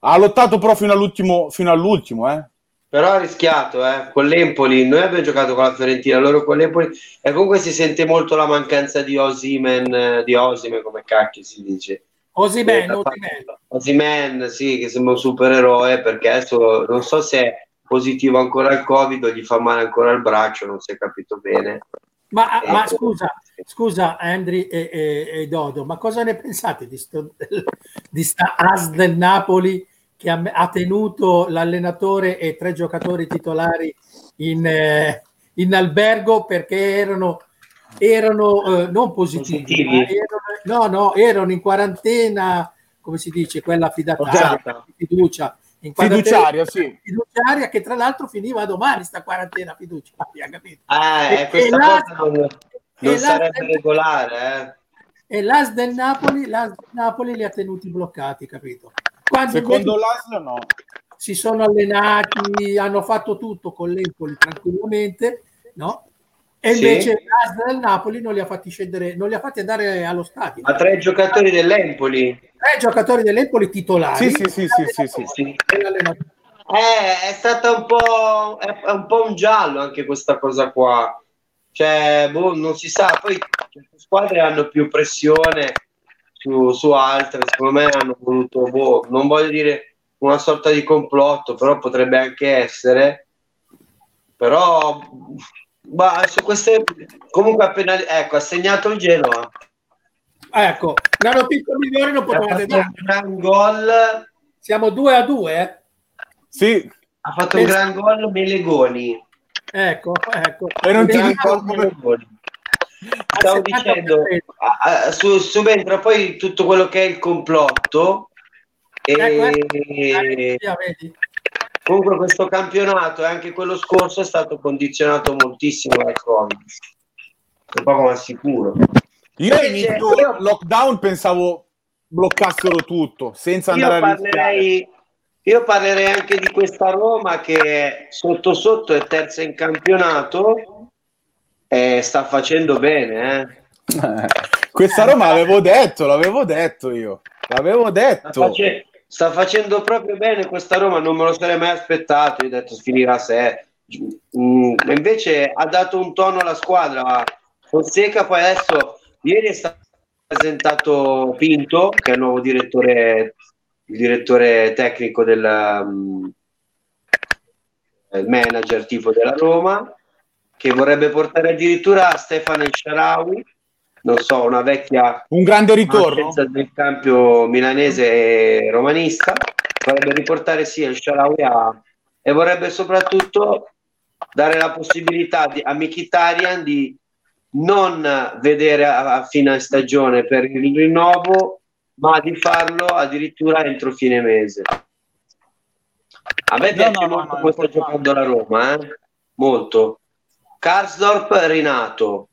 ha lottato però fino all'ultimo, fino all'ultimo, eh. Però ha rischiato, eh, con l'Empoli. Noi abbiamo giocato con la Fiorentina, loro con l'Empoli. E comunque si sente molto la mancanza di Osimen, eh, di Osime, come cacchio si dice. Osimen, Eh, Osimen. Osimen, sì, che sembra un supereroe perché adesso non so se è positivo ancora al Covid o gli fa male ancora il braccio, non si è capito bene. Ma, Eh, ma scusa, scusa Andri e, e- e Dodo, ma cosa ne pensate di, sto, di sta AS del Napoli che ha, ha tenuto l'allenatore e tre giocatori titolari in, eh, in albergo perché erano, erano eh, non positivi, Positivi? erano, no, no, erano in quarantena, come si dice, quella fidataria, Forzata. di fiducia. In Fiduciaria, sì. fiduciaria che tra l'altro finiva domani sta quarantena fiduciaria, capito? Eh, E- questa e l'AS cosa non, non l'AS sarebbe del- regolare, eh. e l'AS del Napoli, l'AS del Napoli li ha tenuti bloccati, capito? Quando Secondo l'Aslo no. si sono allenati, hanno fatto tutto con l'Empoli tranquillamente, no? E Sì. invece l'AS del Napoli non li ha fatti scendere, non li ha fatti andare allo stadio. Ma tre giocatori dell'Empoli. Tre giocatori dell'Empoli titolari. Sì, sì, sì, sì, sì, sì. Eh, è stata un po', è, è un po' un giallo anche questa cosa qua. Cioè, boh, non si sa. Poi certe squadre hanno più pressione su, su altre. Secondo me hanno voluto, boh, non voglio dire una sorta di complotto, però potrebbe anche essere. Però, ma su queste, comunque appena, ecco, ha segnato il Genoa. Ecco, una notizia migliore non potevate fatto un dare. gran gol. Siamo 2 a 2, eh? Sì, Ha fatto un gran gol Melegoni. Ecco, ecco. E non ti gol Melegoni. Stavo dicendo, 70%. su, subentra poi tutto quello che è il complotto. E eh. Vedi? comunque questo campionato e anche quello scorso è stato condizionato moltissimo dal Covid. È poco ma sicuro. io Invece, all'inizio io- lockdown pensavo bloccassero tutto senza Io andare a rischiare. parlerei, io parlerei anche di questa Roma che sotto sotto è terza in campionato e sta facendo bene. Eh. Questa Roma l'avevo detto, l'avevo detto io. L'avevo Sta, detto. face- sta facendo proprio bene questa Roma, non me lo sarei mai aspettato. Io ho detto finirà sé. Mm, invece ha dato un tono alla squadra. Fonseca poi adesso, ieri è stato presentato Pinto, che è il nuovo direttore, il direttore tecnico del il manager tipo della Roma, che vorrebbe portare addirittura Stefano Sharawi, non so, una vecchia Un grande ritorno. del campo milanese e romanista, vorrebbe riportare sì il Sharawi a- e vorrebbe soprattutto dare la possibilità di, a Mkhitaryan di non vedere a, a fine stagione per il rinnovo, ma di farlo addirittura entro fine mese. A me piace no, no, molto no, come sta giocando la Roma, eh? molto. Karsdorp rinato,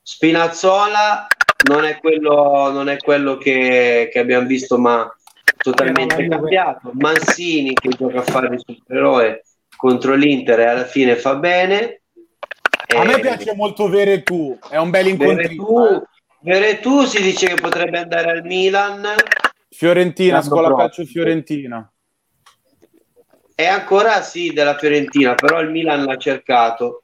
Spinazzola non è quello, non è quello che, che abbiamo visto, ma totalmente cambiato. Mansini che gioca a fare il supereroe contro l'Inter e alla fine fa bene. A me Eh, piace molto Veretù, è un bel incontrino. Veretù, si dice che potrebbe andare al Milan Fiorentina, scuola calcio Fiorentina. e ancora sì della Fiorentina, però il Milan l'ha cercato.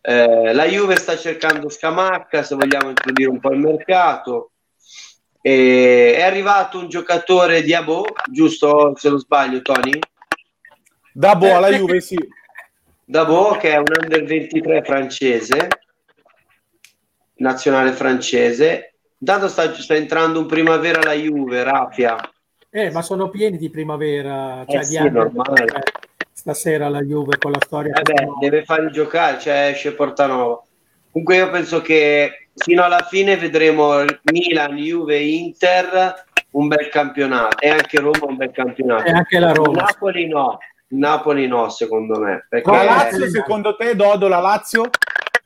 Eh, la Juve sta cercando Scamacca, se vogliamo introdurre un po' il mercato. E è arrivato un giocatore di Abo, giusto se non sbaglio, Tony? Dabo alla Juve, sì. Dabo, che è un under 23 francese, nazionale francese. Intanto sta, sta entrando in primavera la Juve, Rafia. Eh, ma sono pieni di primavera, cioè Eh di sì, anni. normale. Eh, Stasera la Juve con la storia Eh beh, deve farli giocare, cioè esce Portanova. Comunque io penso che fino alla fine vedremo Milan, Juve, Inter un bel campionato e anche Roma un bel campionato. E anche la Roma. Napoli no, Napoli no secondo me. Perché La Lazio, secondo te, Dodo, la Lazio?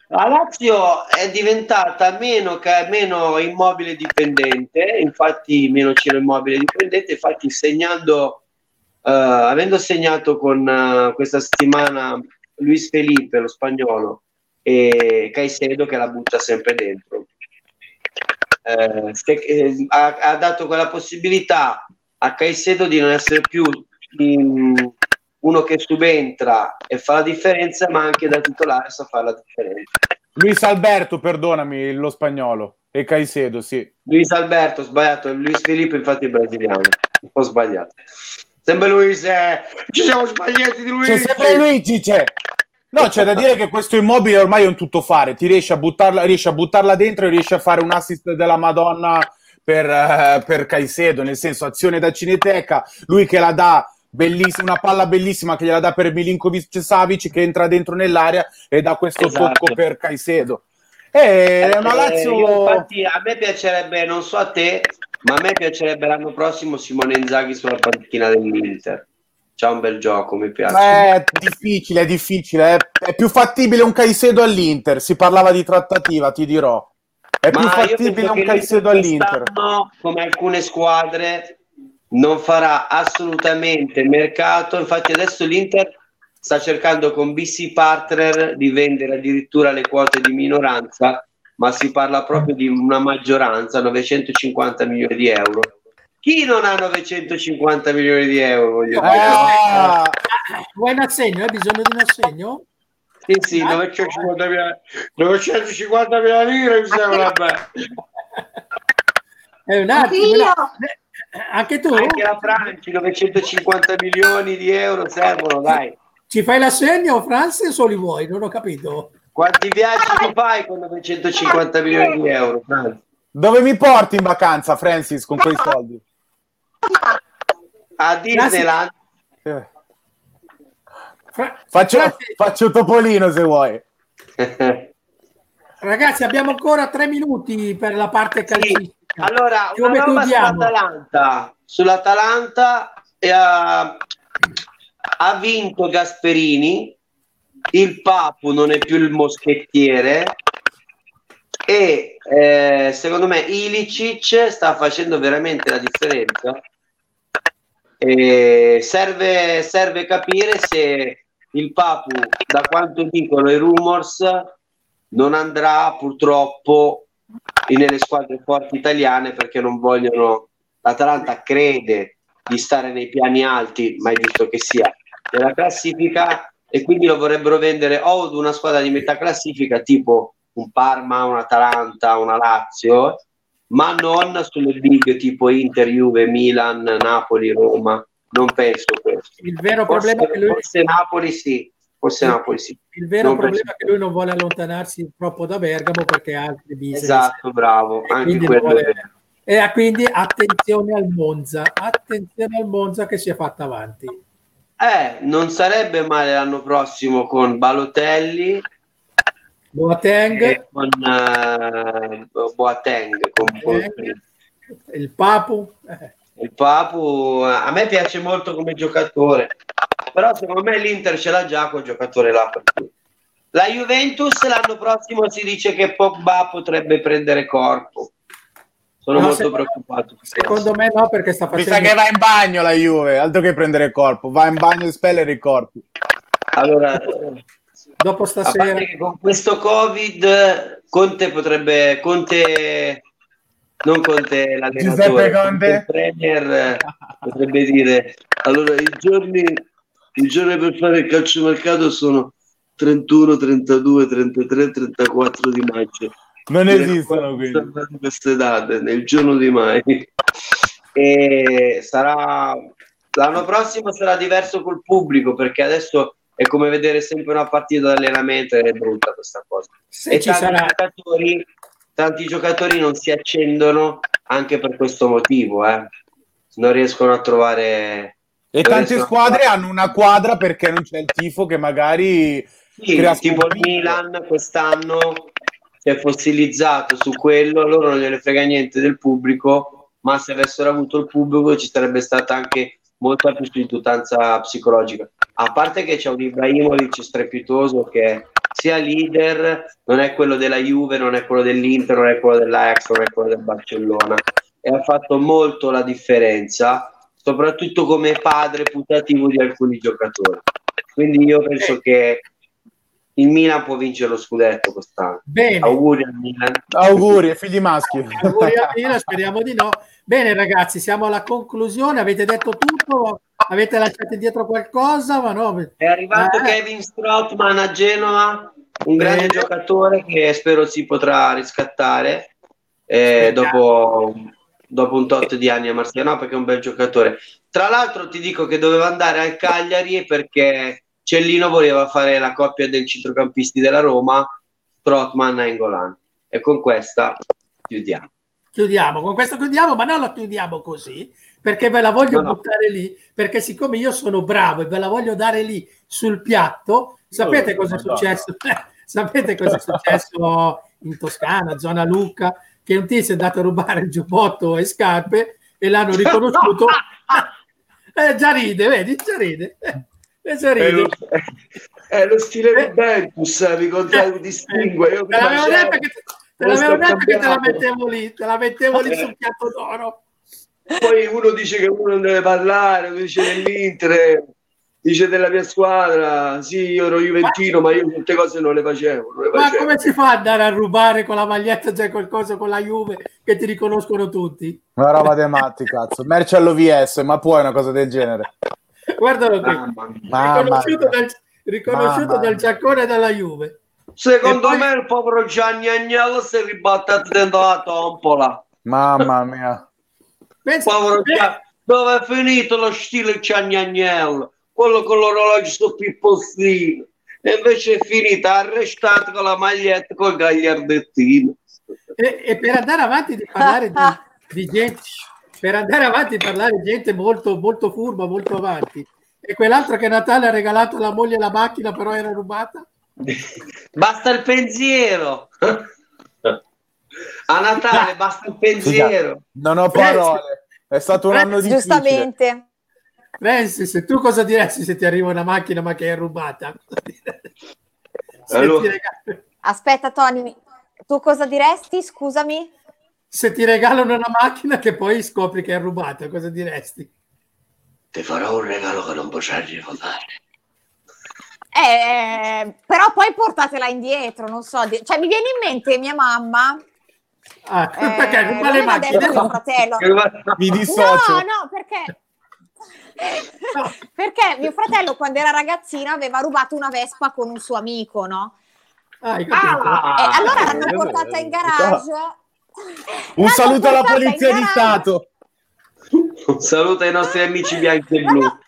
la Lazio è diventata meno, meno immobile dipendente, infatti meno Ciro immobile dipendente, infatti segnando, avendo segnato con eh, questa settimana Luis Felipe, lo spagnolo, e Caicedo che la butta sempre dentro. Eh, eh, ha, ha dato quella possibilità a Caicedo di non essere più in- uno che subentra e fa la differenza, ma anche da titolare sa fare la differenza. Luis Alberto, perdonami, lo spagnolo. E Caicedo, sì. Luis Alberto, sbagliato, Luis Filippo infatti è brasiliano, un po' sbagliato. Sempre Luis, eh, ci siamo sbagliati di Luis. C'è sempre Luigi, c'è. No, c'è da dire che questo immobile ormai è un tuttofare. Ti riesci a buttarla, riesci a buttarla dentro e riesci a fare un assist della Madonna per, eh, per Caicedo, nel senso azione da Cineteca, lui che la dà bellissima, una palla bellissima che gliela dà per Milinkovic Savic che entra dentro nell'area e dà questo Esatto. tocco per Caicedo. Eh, È una Eh, Lazio... io infatti a me piacerebbe, non so a te, ma a me piacerebbe l'anno prossimo Simone Inzaghi sulla panchina dell'Inter. C'ha un bel gioco, mi piace. È difficile, è difficile. È, è più fattibile un Caicedo all'Inter. Si parlava di trattativa, ti dirò. È più Ma io fattibile un Caicedo l'Inter all'Inter. come alcune squadre, non farà assolutamente mercato. Infatti, adesso l'Inter sta cercando con BC Partner di vendere addirittura le quote di minoranza, ma si parla proprio di una maggioranza, 950 milioni di euro. Chi non ha 950 milioni di euro? Voglio dire? Ah, Vuoi un assegno? Hai bisogno di un assegno? Sì, sì, 950 mila 950 mila lire mi sembra bene. È un attimo. Eh, Anche tu? Anche la Francia, 950 milioni di euro servono, dai. Ci fai l'assegno, Franz, o li vuoi? Non ho capito. Quanti viaggi tu fai con 950 milioni di euro? Franz? dove mi porti in vacanza, Francis, con quei soldi? A Disneyland? Eh, Fra- Faccio, faccio Topolino se vuoi. ragazzi, abbiamo ancora tre minuti per la parte Sì. calcistica. Allora, Come una roba chiudiamo? sull'Atalanta. Sull'Atalanta eh, ha, ha vinto Gasperini, il Papu non è più il moschettiere e eh, secondo me Ilicic sta facendo veramente la differenza. E serve, serve capire se il Papu, da quanto dicono i rumors, non andrà purtroppo nelle squadre forti italiane perché non vogliono l'Atalanta crede di stare nei piani alti ma è giusto che sia della classifica e quindi lo vorrebbero vendere o ad una squadra di metà classifica tipo un Parma, un Atalanta, una Lazio ma non sulle big tipo Inter, Juve, Milan, Napoli, Roma non penso questo Il vero forse, problema è che lui, forse Napoli sì forse Napoli sì il vero non problema penso- è che lui non vuole allontanarsi troppo da Bergamo perché ha altri business. esatto bravo anche quello è vero. E ah, quindi attenzione al Monza, attenzione al Monza che si è fatta avanti. Eh, non sarebbe male l'anno prossimo con Balotelli Boateng, con eh, Boateng, con Boateng. il Papu, eh, il Papu. A me piace molto come giocatore, però secondo me l'Inter ce l'ha già quel giocatore là. La Juventus l'anno prossimo si dice che Pogba potrebbe prendere corpo. Sono No, molto preoccupato. secondo me no perché sta Mi facendo sa che va in bagno la Juve, altro che prendere corpo. Va in bagno e spellere i corpi. Allora, dopo A stasera parte che con questo Covid Conte potrebbe Conte non Conte l'allenatore Giuseppe Conte? il premier potrebbe dire allora i giorni i giorni per fare il calciomercato sono 31, 32, 33, 34 di maggio Non esistono quindi. queste date nel giorno di mai e sarà l'anno prossimo sarà diverso col pubblico perché adesso è come vedere sempre una partita d'allenamento ed è brutta questa cosa se e ci tanti sarà giocatori tanti giocatori non si accendono anche per questo motivo eh. non riescono a trovare E tante squadre hanno una quadra perché non c'è il tifo che magari Sì, tipo il. Milan quest'anno si è fossilizzato su quello, loro non gliene frega niente del pubblico, ma se avessero avuto il pubblico ci sarebbe stata anche molta più titubanza psicologica. A parte che c'è un Ibrahimovic strepitoso che sia leader, non è quello della Juve, non è quello dell'Inter, non è quello dell'Ajax, non è quello del Barcellona e ha fatto molto la differenza, soprattutto come padre putativo di alcuni giocatori. Quindi io penso che il Milan può vincere lo scudetto quest'anno. Bene. Auguri al Milan. Auguri, figli maschi. Auguri a Milan, speriamo di no. Bene ragazzi, siamo alla conclusione, avete detto tutto, avete lasciato indietro qualcosa, ma no. È arrivato Eh, Kevin Strottman a Genova, un grande Bene. giocatore che spero si potrà riscattare eh, dopo, dopo un tot di anni a Marsiglia, no, perché è un bel giocatore. Tra l'altro ti dico che doveva andare al Cagliari perché Cellino voleva fare la coppia dei centrocampisti della Roma, Strottman e Engolan. E con questa chiudiamo. chiudiamo, con questo chiudiamo, ma non la chiudiamo così, perché ve la voglio No, no. buttare lì, perché siccome io sono bravo e ve la voglio dare lì sul piatto, sapete cosa è successo? sapete cosa è successo in Toscana, zona Lucca, che un tizio è andato a rubare giubbotto e scarpe e l'hanno riconosciuto. Eh, già ride, vedi, già ride. Eh, È lo, è lo stile Eh. di Bentus, mi contraddistingue. Io Te l'avevo detto che te, l'avevo detto che te la mettevo lì, te la mettevo lì Eh. sul piatto d'oro. Poi uno dice che uno non deve parlare, uno dice dell'Inter, dice della mia squadra, sì, io ero Juventino, ma io certe cose non le facevo. Non le Ma facevo. come si fa ad andare a rubare con la maglietta già qualcosa con la Juve che ti riconoscono tutti? Una roba matti, cazzo. Merce all'OVS, ma puoi una cosa del genere? Guardalo qui, Mamma riconosciuto, dal, riconosciuto dal giaccone della Juve. Secondo E poi- me il povero Gianni Agnello si è ribattato dentro la tombola. Mamma mia. Pensa, Povero Gianni, dove è finito lo stile Gianni Agnello? Quello con l'orologio sul pippostino. E invece è finita arrestato con la maglietta col gagliardettino. e, e per andare avanti di parlare di, di gente, per andare avanti di parlare di gente molto, molto furba, molto avanti. E quell'altro che Natale ha regalato alla moglie la macchina, però era rubata. Basta il pensiero. A Natale basta il pensiero. Non ho parole. È stato un anno difficile. Giustamente. Francis, tu cosa diresti se ti arriva una macchina ma che è rubata? Allora. Aspetta, Tony, tu cosa diresti? Scusami. Se ti regalano una macchina che poi scopri che è rubata, cosa diresti? Ti farò un regalo che non potrai rivotare. Eh, però poi portatela indietro, non so. di- Cioè, mi viene in mente mia mamma. Ah, eh, perché ruba le macchine? mio fratello. Mi No, dissocio. no, perché... perché mio fratello quando era ragazzino aveva rubato una Vespa con un suo amico, no? Ah, capito? E allora l'hanno eh, portata in garage. Un L'hanno saluto alla in polizia di. Stato. Un saluto ai nostri amici bianchi e blu. L'hanno,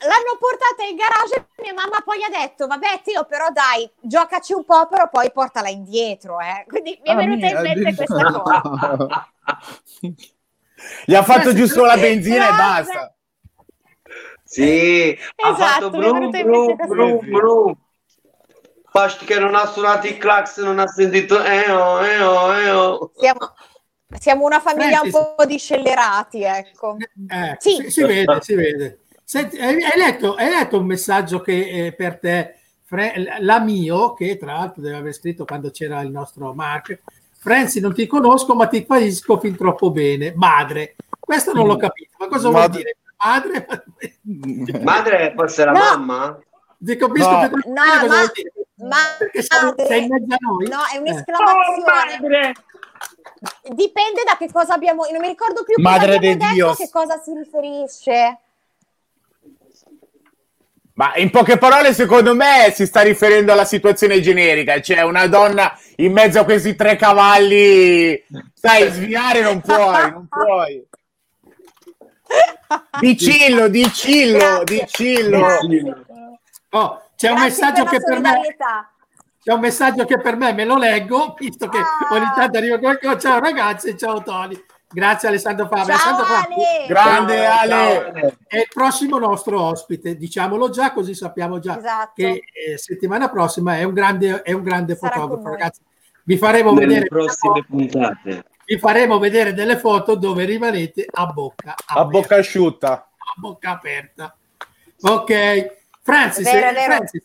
l'hanno portata in garage e mia mamma poi ha detto vabbè Tio però dai giocaci un po' però poi portala indietro eh. quindi mi è Ah, venuta in mia, mente questa cosa Gli ha fatto giusto la benzina e basta. Sì, ha Esatto, fatto mi è brum venuta in brum mente questa brum cosa. brum. Basta che non ha suonato il clax, non ha sentito eh oh, eh oh, eh oh. siamo, siamo una famiglia un Francis. po' di scellerati ecco Eh, Sì. si, si vede, si vede. Senti, hai, hai letto, hai letto un messaggio che eh, per te, Fre- la mio, che tra l'altro deve aver scritto quando c'era il nostro Mark, Franzi non ti conosco ma ti capisco fin troppo bene, madre. Questo non l'ho capito, ma cosa vuol Madre. dire? Madre? Madre forse la No. mamma? Ti capisco No. fin troppo No, bene cosa ma- vuol dire? Ma Perché sei, sei in mezzo a noi? no è Eh. un'esclamazione dipende da che cosa abbiamo non mi ricordo più Madre Dios. a che cosa si riferisce Ma in poche parole, secondo me, si sta riferendo alla situazione generica. C'è una donna in mezzo a questi tre cavalli. Sai, sviare non puoi, non puoi. Dicillo, dicillo, dicillo. Oh, c'è un per che la per me. C'è un messaggio che per me me lo leggo, visto che Ah. ogni tanto arriva qualcosa. Ciao ragazzi, ciao Tony. Grazie Alessandro Fabio. ciao Alessandro Fabio Ale Grande Ciao, Ale. ciao. è il prossimo nostro ospite, diciamolo già, così sappiamo già Esatto. che eh, settimana prossima è un grande, è un grande fotografo. Ragazzi, vi faremo, Nelle vedere, prossime puntate. vi faremo vedere delle foto dove rimanete a bocca A aperta. bocca asciutta. a bocca aperta. Ok, Francis, È vero, è eh, vero. Francis,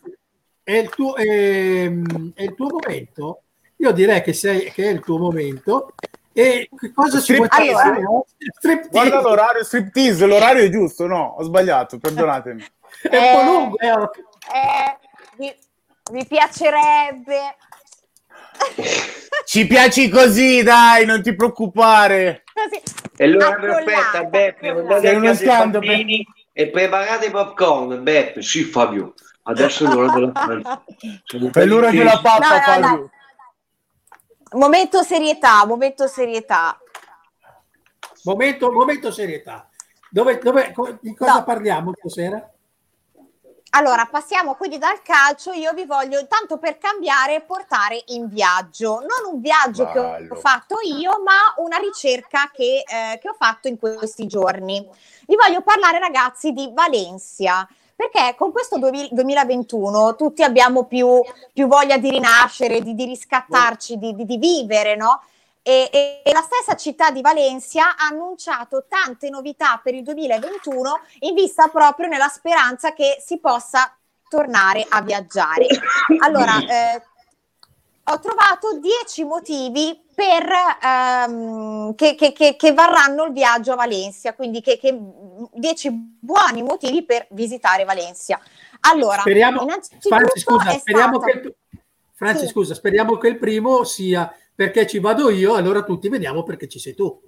è, il tuo, ehm, è il tuo momento. Io direi che, sei, che è il tuo momento. E cosa ci vuoi fare? Striptease. Guarda l'orario, striptease, l'orario è giusto, no? Ho sbagliato, perdonatemi. È un po' lungo. eh. Eh, vi, Mi piacerebbe. Ci piaci così, dai, non ti preoccupare. Così. E allora perfetta, Beppe, Sei uno scandalo, bambini e preparate popcorn, Beppe. Sì, Fabio. Adesso è l'ora della. Sono È l'ora della pappa, No, no, Fabio. no. Momento serietà, momento serietà. Momento, momento serietà. Dove, dove- di cosa No. parliamo stasera? Allora, passiamo quindi dal calcio. Io vi voglio, tanto per cambiare, portare in viaggio. Non un viaggio che Bello. ho fatto io, ma una ricerca che, eh, che ho fatto in questi giorni. Vi voglio parlare, ragazzi, di Valencia. Perché con questo 2000 2021 tutti abbiamo più, più voglia di rinascere, di, di riscattarci, di, di- di vivere, no? E, e- e la stessa città di Valencia ha annunciato tante novità per il 2021 in vista proprio nella speranza che si possa tornare a viaggiare. Allora, eh, ho trovato 10 motivi per, ehm, che, che- che- che varranno il viaggio a Valencia, quindi che, che- 10 buoni motivi per visitare Valencia. Allora, Speriamo, Franci, scusa, speriamo il, Franci, Sì. scusa, speriamo che il primo sia perché ci vado io, allora tutti vediamo perché ci sei tu.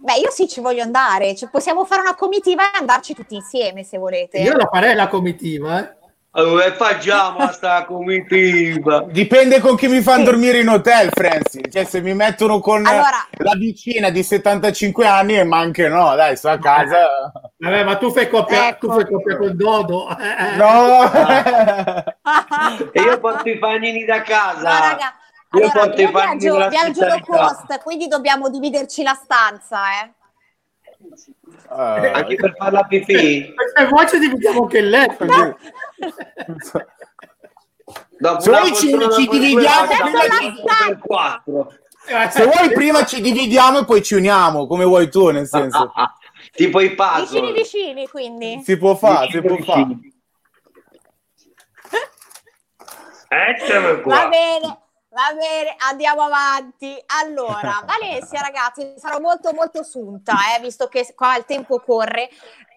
Beh, io sì ci voglio andare, Cioè, possiamo fare una comitiva e andarci tutti insieme se volete. Io la farei la comitiva, eh. Allora, e facciamo sta comitiva. Dipende con chi mi fanno dormire in hotel, Francis. Cioè, se mi mettono con Allora- la vicina di 75 anni, ma anche no, dai, sto a casa. Vabbè, ma tu fai coppia, Ecco. tu fai coppia con Dodo. eh, eh. No! E io porto i panini da casa. No, raga, Io allora, porto i io panni viaggio, della viaggio low cost, quindi dobbiamo dividerci la stanza, eh. Eh, Anche per fare la pipì. E poi ci dividiamo anche il letto. Dopo Se vuoi ci- ci dividiamo per quattro. Se vuoi prima ci dividiamo e poi ci uniamo, come vuoi tu, nel senso. tipo i Vicini puzzle. vicini, quindi. Si può fare, si Vicini, può fare. vicini. Eccomi qua. Va bene, va bene, andiamo avanti. Allora, Valencia, ragazzi, sarò molto molto sunta, eh, visto che qua il tempo corre.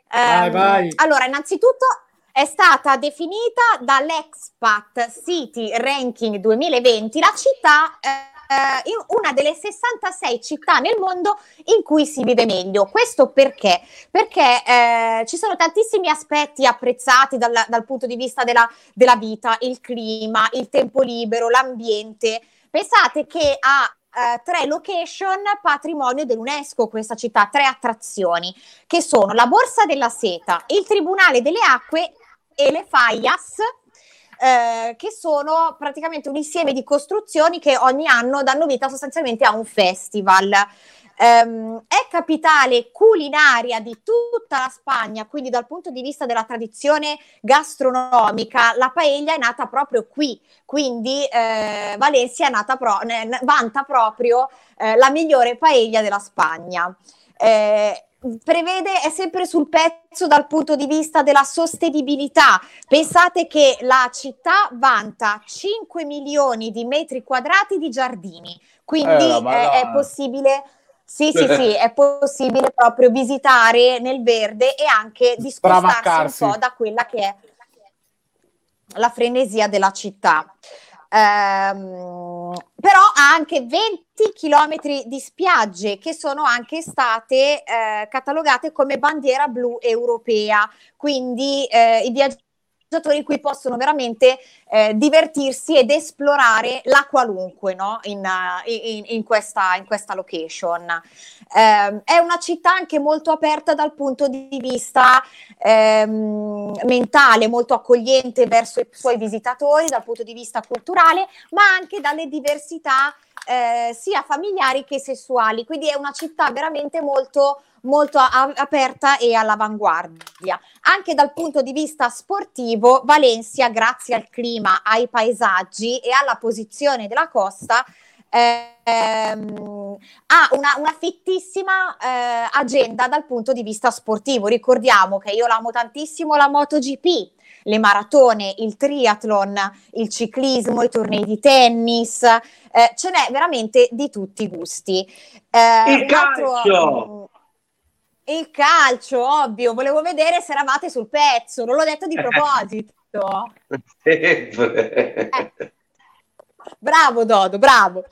Vai, Ehm, vai. Allora, innanzitutto è stata definita dall'Expat City Ranking 2020 la città eh, in una delle 66 città nel mondo in cui si vive meglio. Questo perché? Perché eh, ci sono tantissimi aspetti apprezzati dal, dal punto di vista della, della vita, il clima, il tempo libero, l'ambiente. Pensate che ha eh, tre location patrimonio dell'UNESCO questa città, tre attrazioni che sono la Borsa della Seta, il Tribunale delle Acque e le Fallas, eh, che sono praticamente un insieme di costruzioni che ogni anno danno vita sostanzialmente a un festival. Ehm, è capitale culinaria di tutta la Spagna, quindi dal punto di vista della tradizione gastronomica, la paella è nata proprio qui, quindi eh, Valencia è nata pro- vanta proprio eh, la migliore paella della Spagna. Eh, prevede è sempre sul pezzo dal punto di vista della sostenibilità. Pensate che la città vanta 5 milioni di metri quadrati di giardini, quindi Eh, è, è possibile. Sì, sì, sì, è possibile proprio visitare nel verde e anche discostarsi un po' da quella che è la frenesia della città. Ehm, però ha anche 20 chilometri di spiagge che sono anche state eh, catalogate come bandiera blu europea, quindi eh, i viaggiatori qui possono veramente eh, divertirsi ed esplorare la qualunque no? in, eh, in- in questa, in questa location. Ehm, è una città anche molto aperta dal punto di vista ehm, mentale, molto accogliente verso i suoi visitatori, dal punto di vista culturale, ma anche dalle diversità eh, sia familiari che sessuali. Quindi è una città veramente molto, molto a- aperta e all'avanguardia. Anche dal punto di vista sportivo, Valencia, grazie al clima, ai paesaggi e alla posizione della costa, ehm, ha una, una fittissima eh, agenda dal punto di vista sportivo. Ricordiamo che io l'amo tantissimo la MotoGP, le maratone, il triathlon, il ciclismo, i tornei di tennis, eh, ce n'è veramente di tutti i gusti. Eh, Il un altro- calcio! mm, il calcio, ovvio, volevo vedere se eravate sul pezzo, non l'ho detto di proposito. Sempre. Bravo Dodo, bravo.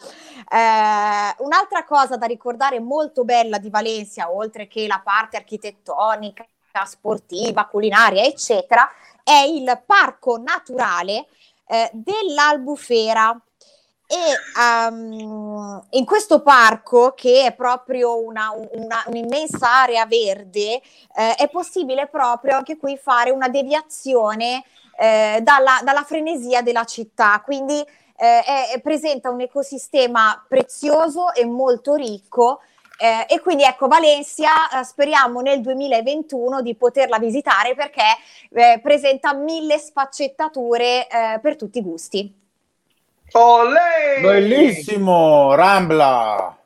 Eh, un'altra cosa da ricordare molto bella di Valencia, oltre che la parte architettonica, sportiva, culinaria, eccetera, è il parco naturale eh, dell'Albufera. E ehm, in questo parco, che è proprio una, una- un'immensa area verde, eh, è possibile proprio anche qui fare una deviazione eh, dalla, dalla frenesia della città. Quindi eh, è- è- presenta un ecosistema prezioso e molto ricco. Eh, e quindi ecco, Valencia, eh, speriamo nel 2021 di poterla visitare perché eh, presenta mille sfaccettature eh, per tutti i gusti. Olè! Bellissimo, Rambla.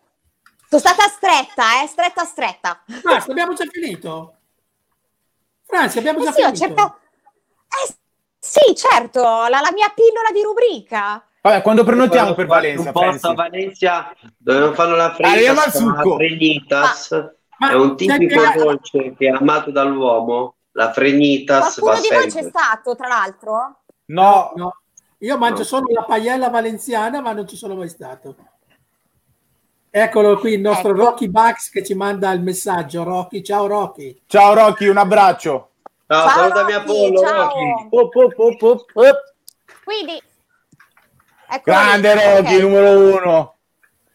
Sono stata stretta, eh, stretta, stretta. Basta, abbiamo già finito. Franzi, abbiamo Eh già sì, finito. cercato- eh, sì, certo, la, la mia pillola di rubrica. Vabbè, quando prenotiamo per Valencia? Un posto a? Valencia dove fanno la frenitas. Ma- è un tipico ma- dolce che è amato dall'uomo. La frenitas Qualcuno va di voi c'è stato, tra l'altro? No, No, io mangio No. solo la paella valenziana, ma non ci sono mai stato. Eccolo qui il nostro Ecco. Rocky Bucks che ci manda il messaggio. Rocky, ciao Rocky. ciao Rocky, un abbraccio. Ciao, Ciao, salutami a Rocky, Pollo, ciao. Rocky. Op, op, op, op, op. Quindi... ecco Grande lì, Rocky, ok. numero uno.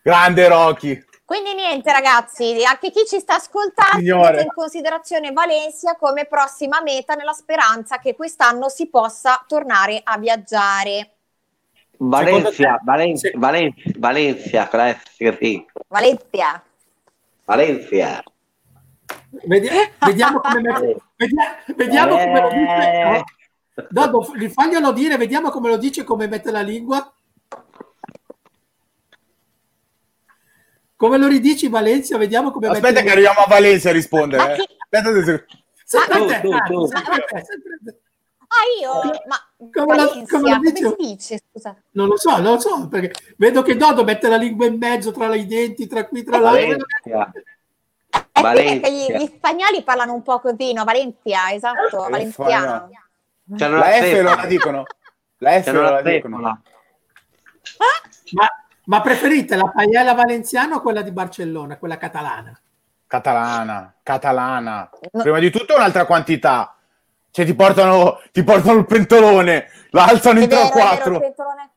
Grande Rocky. Quindi niente ragazzi, anche chi ci sta ascoltando Signore. in considerazione Valencia come prossima meta nella speranza che quest'anno si possa tornare a viaggiare. Valencia, Valencia. Valencia, Valencia. Valencia. Valencia. Vedi- vediamo come, me- vedia- vediamo come lo dice. Eh. Dopo, faglielo dire, vediamo come lo dice, come mette la lingua. Come lo ridici Valencia? Vediamo come Aspetta mette che la arriviamo a Valencia a rispondere. Ma eh. chi- Aspetta un secondo. Sempre te, tu, tu. sempre te, sempre te. Ah io? Ma Come la- Valencia, come la come, dice? si dice? Scusa. Non lo so, non lo so, perché vedo che Dodo mette la lingua in mezzo tra i denti, tra qui, tra là. Valencia. Che Valencia. gli, gli spagnoli parlano un po' così, no? Valencia, esatto, Eh, valenziano. C'hanno La F non la dicono. La F C'hanno non la la dicono. fecola. Ma, ma preferite la paella valenziana o quella di Barcellona, quella catalana? Catalana, catalana. Prima di tutto un'altra quantità. Cioè ti portano, ti portano il pentolone, lo alzano È in tre vero, o è vero, il quattro. pentolone.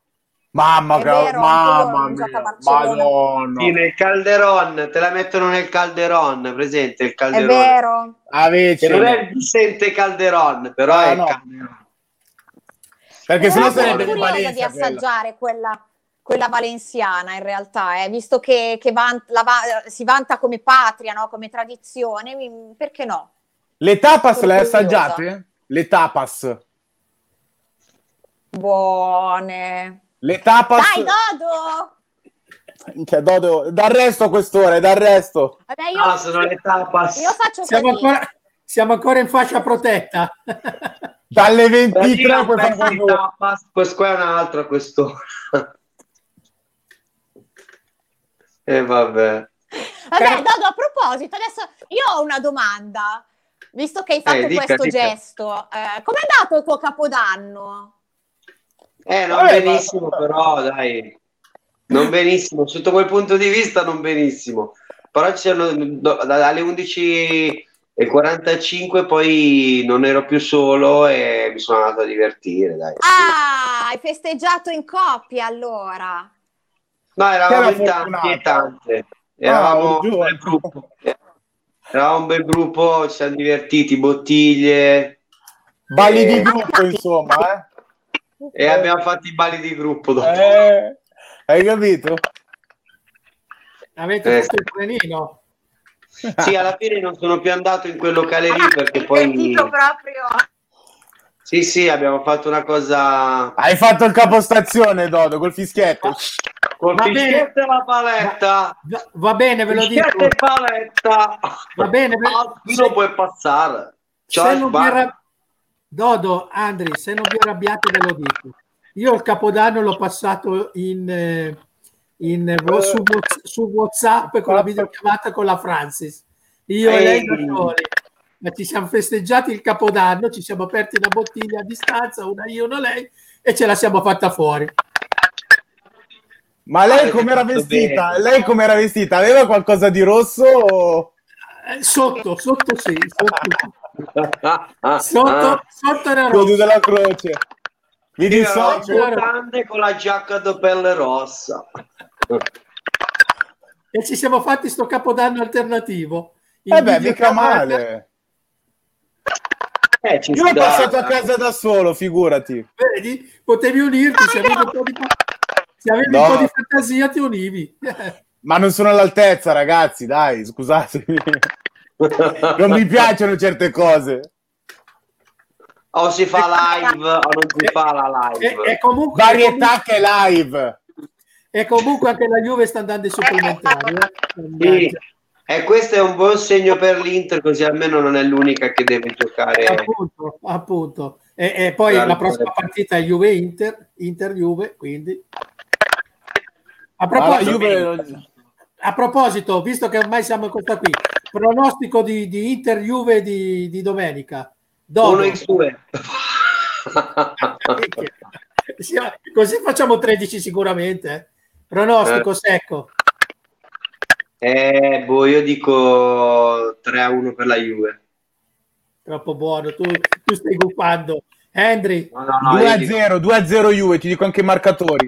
Mamma È vero, mamma mia, Barcellona. madonna. Sì, nel calderon, te la mettono nel calderon, presente il È calderon. vero. Avece. Che non è il Vicente Calderon, però No, è il no. calderon. Perché Però sennò sarebbe di curiosa di assaggiare quella, quella valenziana in realtà, eh, visto che, che van- la va- si vanta come patria, no? come tradizione, mi- perché no? Le tapas Sono le hai assaggiate? Le tapas. Buone. Le tapas. Dai, Dodo! Minchia, Dodo, dal resto a quest'ora, dal resto. Vabbè, io, No, sono le tapas. io faccio Siamo ancora, siamo ancora in fascia protetta. Dalle Pratica 23 un puoi fare pezzo di quando vuoi. tapas, questo qua è un altro a E vabbè. Vabbè, Cioè- Dodo, a proposito, adesso io ho una domanda. Visto che hai fatto Eh, dica, questo dica. gesto, eh, com'è andato il tuo capodanno? Eh, non Vabbè, benissimo, ma- però dai, non benissimo, sotto quel punto di vista non benissimo. Però ci sono, do- dalle 11.45 poi non ero più solo e mi sono andato a divertire, dai. Ah, hai festeggiato in coppia allora. No, eravamo era in tanti, in tante. Eravamo un un bel gruppo. Eravamo un bel gruppo, ci siamo divertiti, bottiglie Balli di Eh. gruppo, insomma, eh. e abbiamo fatto i balli di gruppo dopo. Eh, Hai capito? Avete Eh. visto il trenino? Sì, alla fine non sono più andato in quel locale lì perché poi... sentito proprio. Sì, sì, abbiamo fatto una cosa Hai fatto il capostazione, Dodo, col fischietto. Va bene. la paletta. Va, va bene, ve lo dico. Paletta. Va bene, ve- Ah, non puoi passare. se Ciao, non vi Dodo, Andri, se non vi arrabbiate ve lo dico. Io il Capodanno l'ho passato in, eh, in- su, Whats- su WhatsApp con la videochiamata con la Francis. Io e lei da Ehi. soli. ma ci siamo festeggiati il Capodanno, ci siamo aperti una bottiglia a distanza, una io, una lei, e ce la siamo fatta fuori. Ma lei com'era vestita? bene. Lei com'era vestita? Aveva qualcosa di rosso? o- Eh, Sotto, sotto sì, sotto, sotto, sotto era rosso. della croce. Mi dissocio. con la giacca da pelle rossa. E ci siamo fatti sto Capodanno alternativo. In Eh beh, mica male. Eh, ci Io ho sta. passato a casa da solo, figurati. Vedi? Potevi unirti, se avevi un po' di, se avevi No. un po' di fantasia ti univi. Ma non sono all'altezza, ragazzi, dai, scusatemi. Non mi piacciono certe cose. O si fa live o non si fa la E, live. e comunque, Varietà che live. e comunque anche la Juve sta andando ai supplementari. Sì. eh. E questo è un buon segno per l'Inter, così almeno non è l'unica che deve giocare. Appunto, appunto. E, e poi la prossima partita è Juve-Inter, Inter-Juve, quindi... A proposito, Juve- a proposito, visto che ormai siamo in questa qui, pronostico di, di Inter-Juve di, di domenica. Dopo. 1x2. Sì, Così facciamo 13 sicuramente. eh. Pronostico Eh. secco. Eh, boh, io dico 3-1 per la Juve. Troppo buono. Tu, tu stai guffando. Henry, No, no, no, io dico- 2-0, 2-0 Juve, ti dico anche i marcatori.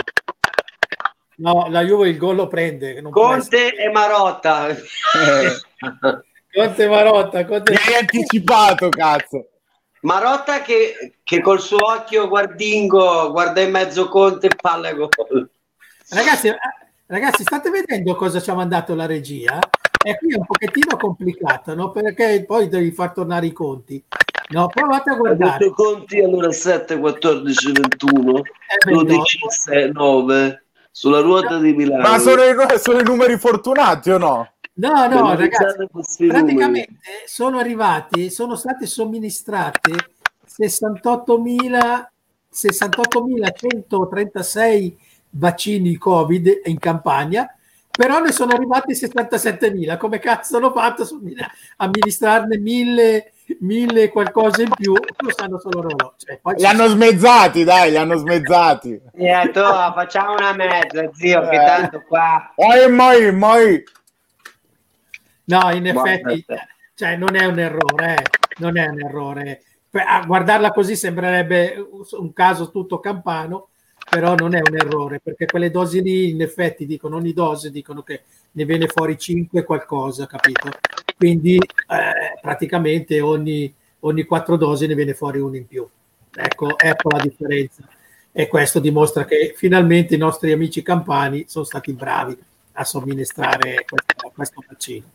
No, la Juve il gol lo prende. Essere. Conte e Marotta. Eh, Conte Marotta. Conte... mi hai anticipato, cazzo. Marotta che, che col suo occhio guardingo guarda in mezzo Conte e palla e gol. Ragazzi, eh, ragazzi, state vedendo cosa ci ha mandato la regia? E qui è un pochettino complicato, no? Perché poi devi far tornare i conti. No, provate a guardare. detto Conti allora 7, 14, 21, Eh, beh, no. 12, 6, 9 sulla ruota di Milano. Ma sono i, sono i numeri fortunati o no? No, no, ragazzi, praticamente sono arrivati, sono state somministrate 68.000 68.136 vaccini Covid in campagna, però ne sono arrivati 77.000. Come cazzo hanno fatto a sommin- amministrarne mille, mille qualcosa in più? Lo sanno solo loro. Cioè, poi Li hanno smezzati, dai, li hanno smezzati. Eh, tu, facciamo una mezza, zio, che Eh. tanto qua... Mai, mai, mai. No, in effetti, cioè, non è un errore, eh, non è un errore. A guardarla così sembrerebbe un caso tutto campano, però non è un errore, perché quelle dosi lì, in effetti, dicono ogni dose, dicono che ne viene fuori 5 qualcosa, capito? Quindi eh, praticamente ogni, ogni 4 dosi ne viene fuori uno in più. Ecco, ecco la differenza. E questo dimostra che finalmente i nostri amici campani sono stati bravi a somministrare questo, questo vaccino.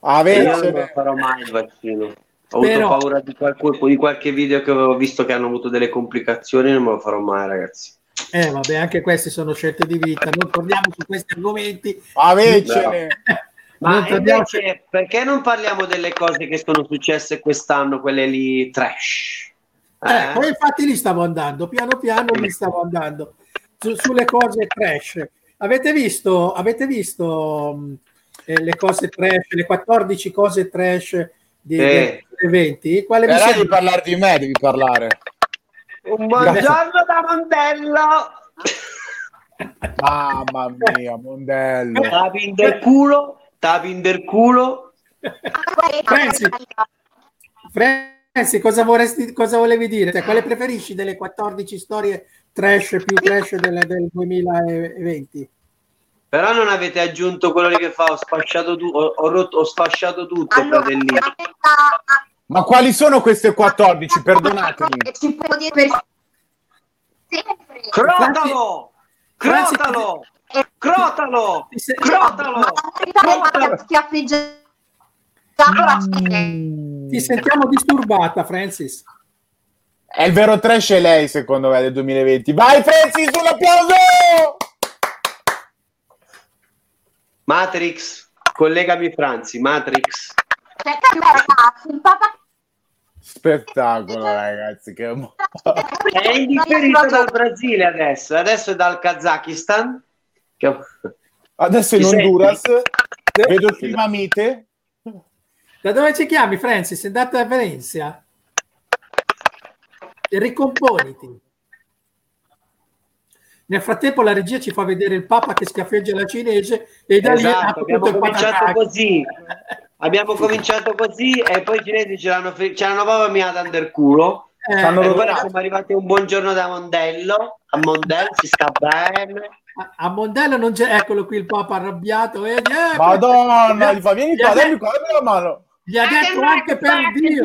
A Io non farò mai il vaccino. Ho Però- avuto paura di qualche, di qualche video che avevo visto che hanno avuto delle complicazioni, non me lo farò mai, ragazzi. Eh, vabbè, anche queste sono scelte di vita. Non torniamo su questi argomenti. A versene. Ma invece, perché non parliamo delle cose che sono successe quest'anno, quelle lì trash? Eh, poi infatti lì stavo andando, piano piano lì stavo andando su- sulle cose trash. Avete visto, avete visto mh, eh, le cose trash, le 14 cose trash di, Eh. eventi? Quale Però devi parlare di me, devi parlare. Un buongiorno da Mondello! Mamma mia, Mondello. Tapin del culo, tapin del culo. Franci, Franci, cosa, vorresti, cosa volevi dire? Cioè, quale preferisci delle 14 storie trash più trash del, del 2020? Però non avete aggiunto quello lì che fa, ho sfasciato, tu- ho, ho rotto, ho sfasciato tutto, Allora, fratellino. Ma quali sono queste 14? Perdonatemi. Ci può dire per sempre. Crotalo! Crotalo! Crotalo! Ora Ti sentiamo disturbata, Francis. È il vero trash è lei, secondo me, del 2020. Vai, Francis, un applauso! Matrix, collegami Franzi, Matrix. Spettacolo, ragazzi. Che... È indifferito dal Brasile adesso, adesso è dal Kazakistan. Adesso in? Honduras vedo il clima mite. Da dove ci chiami, Francis? Sei andato a Venezia? E ricomponiti. Nel frattempo la regia ci fa vedere il Papa che schiaffeggia la cinese e da lì Esatto, abbiamo tutto il cominciato così. Abbiamo cominciato così e poi i cinesi ce l'hanno, fe- ce l'hanno proprio miata nel culo. Eh, E poi siamo arrivati un buongiorno da Mondello. A Mondello si sta bene. A- a Mondello non c'è, eccolo qui il Papa arrabbiato. eh, eh, Madonna, gli fa vieni qua, dammi qua, dammi la mano. Gli ha detto anche per Dio,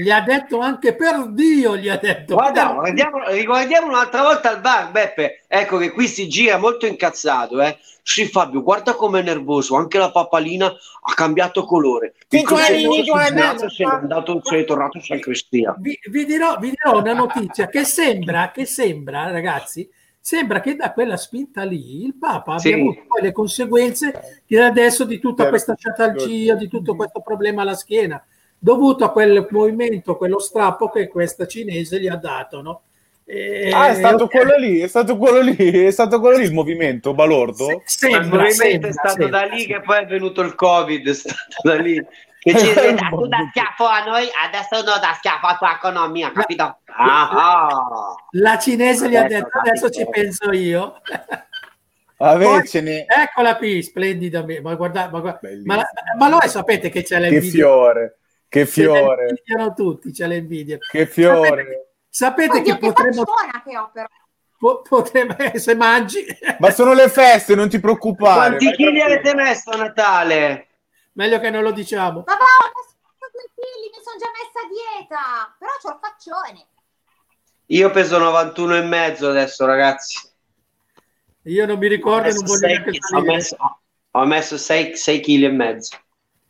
gli ha detto anche per Dio, gli ha detto. Guarda, guardiamo, riguardiamo un'altra volta il bar, Beppe. Ecco che qui si gira molto incazzato, eh. Sì, Fabio, guarda com'è nervoso. Anche la papalina ha cambiato colore. Sì, crucifesso guardi, sul guarda, braccio se n'è andato, se n'è tornato San Cristiano. vi, vi dirò, vi dirò una notizia che sembra, che sembra, ragazzi, sembra che da quella spinta lì il Papa Sì. abbia avuto poi le conseguenze di adesso di tutta Certo. questa ciatalgia, di tutto questo problema alla schiena, dovuto a quel movimento, quello strappo che questa cinese gli ha dato, no? E- Ah, è stato ok. quello lì, è stato quello lì, è stato quello lì il movimento, Balordo? Se- Il Sembra, movimento sembra, è stato sembra, da lì sembra. che poi è venuto il Covid. È stato da lì. Che ci "Ah, tu da schiaffo a noi, adesso no da schiaffo a tua economia, capito? Ah, ah. La cinese gli ha detto, adesso ci penso io. Poi- eccola qui, splendida. Ma guarda, ma, guarda- ma, ma lo è, sapete che c'è le Che invidia. fiore, che fiore, invidiano tutti, c'è le invidie. che fiore. Sapete Oddio, che che potremmo, che ho però. po- potremmo eh, se mangi, Ma sono le feste, non ti preoccupare. Quanti chili avete messo a Natale? meglio che non lo diciamo. Ma va, ho messo due chili, mi sono già messa a dieta. Però c'ho il faccione. Io peso 91 e mezzo adesso, ragazzi. Io non mi Ho ricordo e messo non voglio sei- ho messo, ho messo 6 kg e mezzo.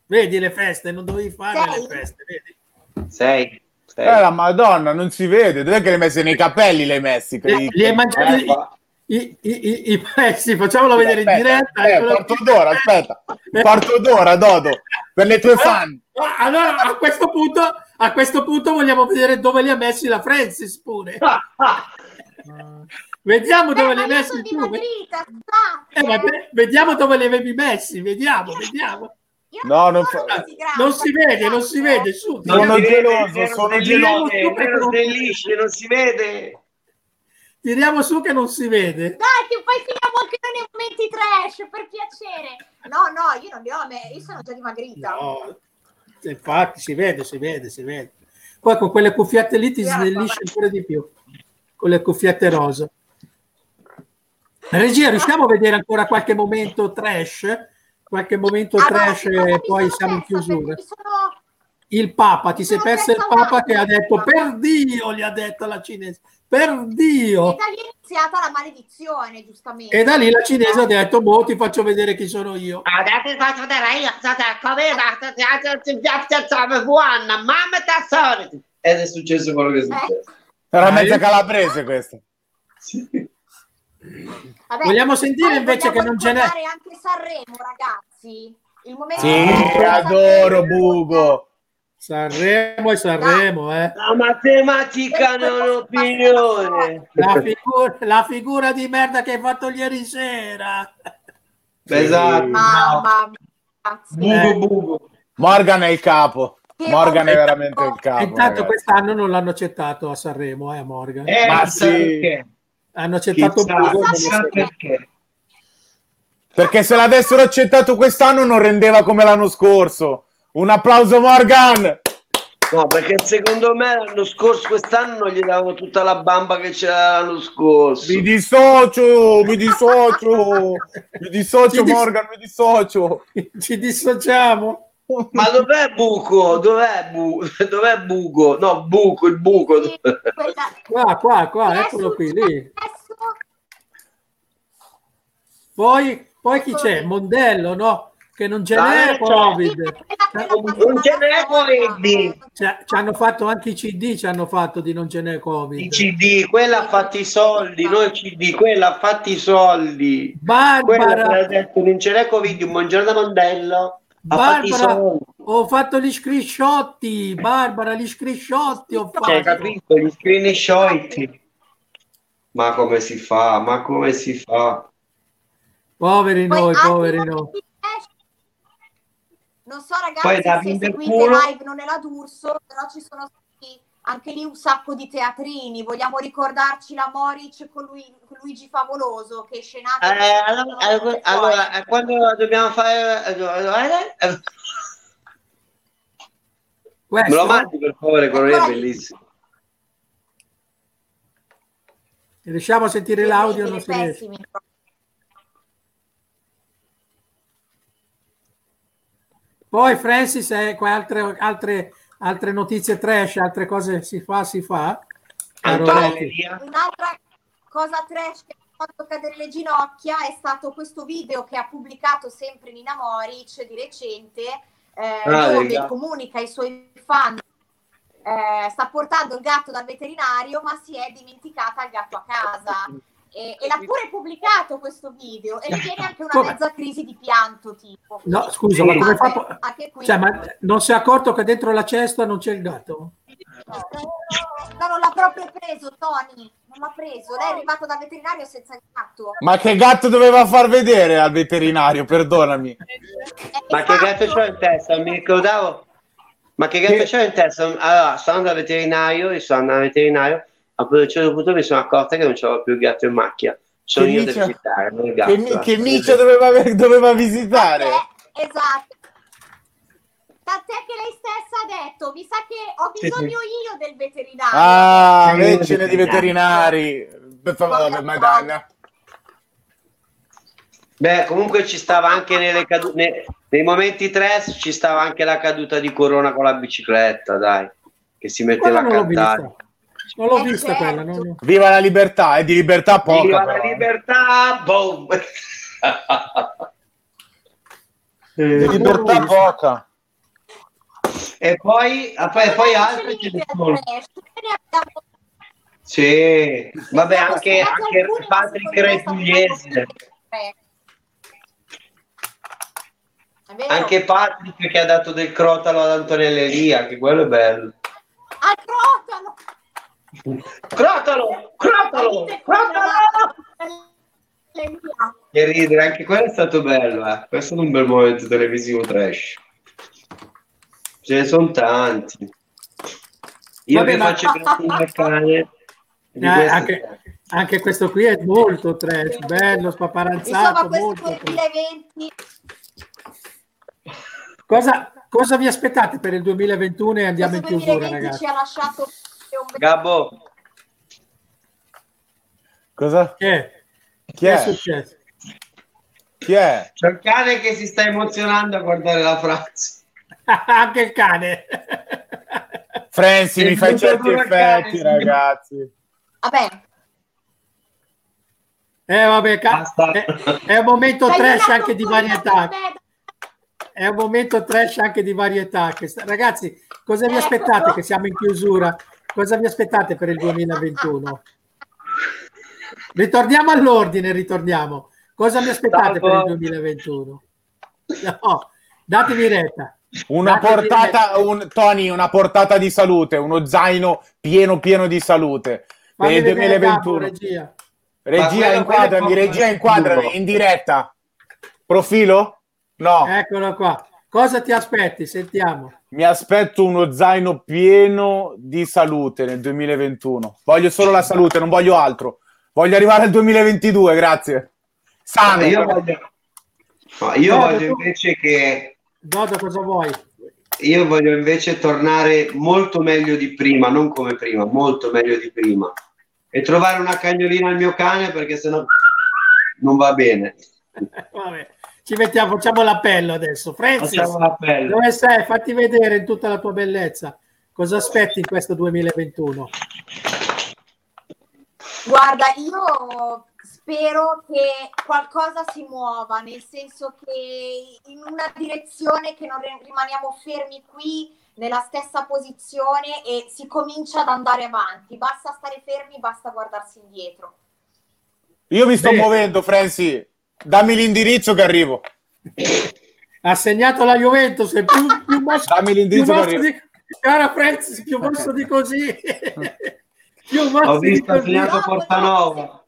Vedi le feste, non dovevi fare Sei? le feste, vedi? 6. Eh, la madonna, non si vede. Dov'è che le hai messe nei capelli? Le hai messi? Li, li hai mangiati i, i, i, i pezzi, facciamolo vedere in diretta. Eh, quarto qui. d'ora, aspetta. Quarto d'ora, Dodo. Per le tue fan. Ah, Allora, a questo punto, a questo punto vogliamo vedere dove li ha messi la Francis pure. Vediamo dove Eh, li hai messi tu. dimagrita, Eh, vabbè, vediamo dove li avevi messi, vediamo, vediamo. No, non fa- Non si vede, non si vede, eh. su. Sono Non vede, geloso, sono geloso. lisce, vero se lisce, non si vede. Tiriamo su che non si vede. Dai, che poi finiamo anche nei momenti trash, per piacere. No, no, io non li ho, me- io sono già dimagrita. No, infatti si vede, si vede, si vede. Poi con quelle cuffiette lì ti snellisce ancora di più. Con le cuffiette rosa. Regia, riusciamo a vedere ancora qualche momento trash? Qualche momento Allora, trash che cosa e poi siamo in chiusura. Sono- Il Papa, ti sei perso il Papa che ha detto per Dio, gli ha detto la cinese, per E Dio. da lì è iniziata la maledizione, giustamente. E da lì la cinese ha detto, boh, ti faccio vedere chi sono io. Adesso faccio vedere io, state come buona, mamma da solito. Ed è successo quello che è successo. Era Ah, mezza calabrese questa. Vabbè, Vogliamo sentire invece che non ce n'è. anche Sanremo, ragazzi. Il momento Sì, adoro Sanremo- Bugo. Sanremo e Sanremo, eh. La matematica non è opinione. La, figu- la figura di merda che hai fatto ieri sera. Esatto. Mamma mia. Bugo bugo. Morgan è il capo. Che Morgan è veramente il capo. Intanto ragazzi. quest'anno non l'hanno accettato a Sanremo, eh, Morgan. Eh, Ma sì. perché. Hanno accettato Chissà, Bugo chissà perché. Perché se l'avessero accettato quest'anno non rendeva come l'anno scorso. Un applauso Morgan! No, perché secondo me l'anno scorso, quest'anno non gli davano tutta la bamba che c'era l'anno scorso. Mi dissocio, mi dissocio, mi dissocio Ci dis- Morgan, mi dissocio. Ci dissociamo. Ma dov'è Buco? Dov'è, bu- dov'è Buco? No, Buco, il buco. Sì, quella- Qua, qua, qua, eccolo qui, lì. Poi, poi chi c'è? Mondello, no? Che non ce n'è c'è. Covid. Non ce n'è Covid. Ci hanno fatto anche i CD, ci hanno fatto di non ce n'è Covid. I CD, quella ha fatto i soldi, non il CD, quella ha fatto i soldi. Quella Barbara, ha detto non ce n'è Covid, un buongiorno da Mondello. Fatto Barbara, ho fatto gli scrisciotti, Barbara, gli scrisciotti ho fatto. Cioè, capito? Gli screenshot. Ma come si fa? Ma come si fa? Poveri Poi noi, poveri noi. Non so Poi ragazzi da se seguite culo. live non è la D'Urso, però ci sono stati anche lì un sacco di teatrini. Vogliamo ricordarci la Moric con, lui- con Luigi Favoloso che scenato... Eh, allora, allora, allora, eh, quando dobbiamo fare... eh, eh, eh, Me lo mandi per favore, quello lì è bellissimo. riusciamo a sentire l'audio, non si riesce. Poi Francis, eh, qua altre, altre, altre notizie trash, altre cose si fa, si fa. Un'altra cosa trash che ha fatto cadere le ginocchia è stato questo video che ha pubblicato sempre Nina Moric di recente, eh, Ah, dove gatto. comunica ai suoi fan eh, sta portando il gatto dal veterinario, ma si è dimenticata il gatto a casa. E, e l'ha pure pubblicato questo video e mi viene anche una Come? mezza crisi di pianto tipo. No, scusa, ma come fa? po-. Cioè, ma non si è accorto che dentro la cesta non c'è il gatto? No, non l'ha proprio preso Tony, non l'ha preso. Lei è arrivato dal veterinario senza il gatto. Ma che gatto doveva far vedere al veterinario? Perdonami. Eh, Ma che gatto c'ho in testa? Mi ricordavo. Ma che gatto Che- c'ho in testa? Allora, sono andato al veterinario, io sono andato al veterinario, a un certo punto mi sono accorta che non c'avevo più il gatto in macchia. Sono Che io da miccia- visitare, non il gatto. Che, che miccia doveva, doveva visitare? Eh, esatto. Tant'è che lei stessa ha detto, mi sa che ho bisogno io del veterinario. Ah, decine di veterinari. Per favore, Madonna. Beh, comunque ci stava anche nelle cadu- ne- nei momenti trash ci stava anche la caduta di Corona con la bicicletta, dai, che si metteva a cantare. Non l'ho Eh, vista certo. quella. non- Viva la libertà, è di libertà poca. Viva la però, eh. libertà! Boom! Di libertà poca. e poi, ah, poi, poi altre ce ne sono. Sì, vabbè, anche, anche Patrick Re Pugliese, È vero? anche Patrick che ha dato del crotalo ad Antonella Elia, che quello è bello. Al crotalo! Crotalo! Crotalo! Crotalo! Che ridere, anche quello è stato bello, eh. Questo è un bel momento televisivo trash. Ce ne sono tanti. Io Vabbè, vi ma- faccio grazie al cane. Eh, anche, anche questo qui è molto trash, bello, Insomma, spaparanzato, questo molto trash. 2020 Cosa, cosa vi aspettate per il 2021 e andiamo in questo chiusura, 2020 ragazzi? ci ha lasciato Gabbo, Cosa? Che è? Chi Che è è? successo? Chi è? c'è il cane che si sta emozionando a guardare la Francia. anche il cane. Franci, mi È fai certi effetti, sì. ragazzi. Vabbè, Eh, vabbè, ca- è, è un momento trash anche di varietà. È un momento trash anche di varietà. Che Ragazzi, cosa vi Ecco. aspettate che siamo in chiusura? Cosa vi aspettate per il 2021? Ritorniamo all'ordine, ritorniamo. Cosa vi aspettate per il Salvo. 2021? No, datemi retta. Una Datemi portata, retta. un, Tony, una portata di salute, uno zaino pieno pieno di salute per Fammi il vedere il capo, 2021. regia. Regia, inquadrami, regia, inquadrami, in diretta. Profilo? No, Eccolo qua. Cosa ti aspetti? Sentiamo. Mi aspetto uno zaino pieno di salute nel 2021. Voglio solo la salute, non voglio altro. Voglio arrivare al 2022, grazie. Sano. Io voglio, no, io No, voglio tu- invece che Dodo, cosa vuoi? io voglio invece tornare molto meglio di prima, non come prima, molto meglio di prima. E trovare una cagnolina al mio cane perché sennò non va bene. Vabbè, ci mettiamo, facciamo l'appello adesso. Francis, l'appello. dove sei? Fatti vedere in tutta la tua bellezza. Cosa aspetti in questo 2021? Guarda, io spero che qualcosa si muova, nel senso che in una direzione che non rimaniamo fermi qui nella stessa posizione e si comincia ad andare avanti. Basta stare fermi, basta guardarsi indietro. Io mi sto Beh. muovendo, Franci. Dammi l'indirizzo che arrivo. Ha segnato la Juventus, è più, più mosso, Dammi più l'indirizzo che arrivo. di, cara Francis, più mosso di così. più mosso Ho di visto ha segnato Portanova.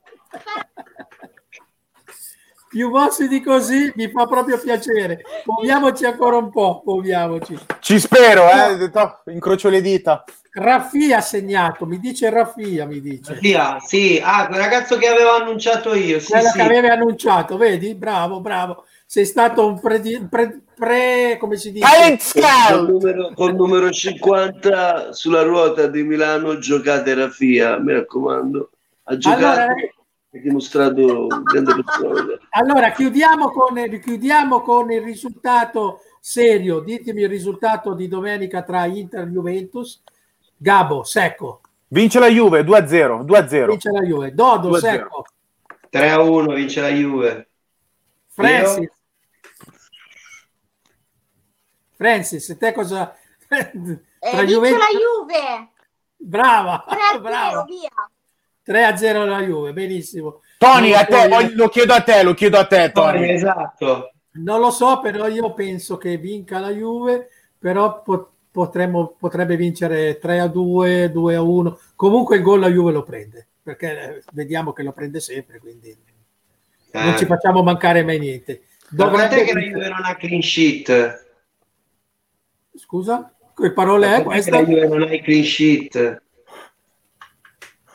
Più mossi di così mi fa proprio piacere. Muoviamoci ancora un po', muoviamoci. Ci spero, eh. Incrocio le dita. Raffia ha segnato, mi dice Raffia, mi dice. Via, sì, ah, quel ragazzo che avevo annunciato io. Sì, Quella sì. che avevi annunciato, vedi? Bravo, bravo. Sei stato un pre, pre, pre- come si dice? Talent Col Scout! numero, col numero 50 sulla ruota di Milano giocate Rafia, mi raccomando. Ha giocato, Allora, dimostrato grande persona. Allora, chiudiamo con, chiudiamo con il risultato serio. Ditemi il risultato di domenica tra Inter e Juventus. Gabo, secco. Vince la Juve 2-0. 2-0. Vince la Juve. Dodo, 2-0. secco. 3 a 1 vince la Juve. Francis. Francis, te cosa... Eh, vince Juventus- la Juve! Brava, 3 a 0, brava. via! 3 a 0 la Juve, benissimo. Tony, Non a te, voglio- lo chiedo a te, lo chiedo a te, Tony, Tony. esatto. Non lo so, però io penso che vinca la Juve, però po- potremmo- potrebbe vincere 3 a 2, 2 a 1. Comunque il gol la Juve lo prende, perché eh, vediamo che lo prende sempre, quindi non Eh. ci facciamo mancare mai niente. Dovrebbe che la Juve non ha clean sheet? Scusa? Che parole è questa? la Juve non ha clean sheet?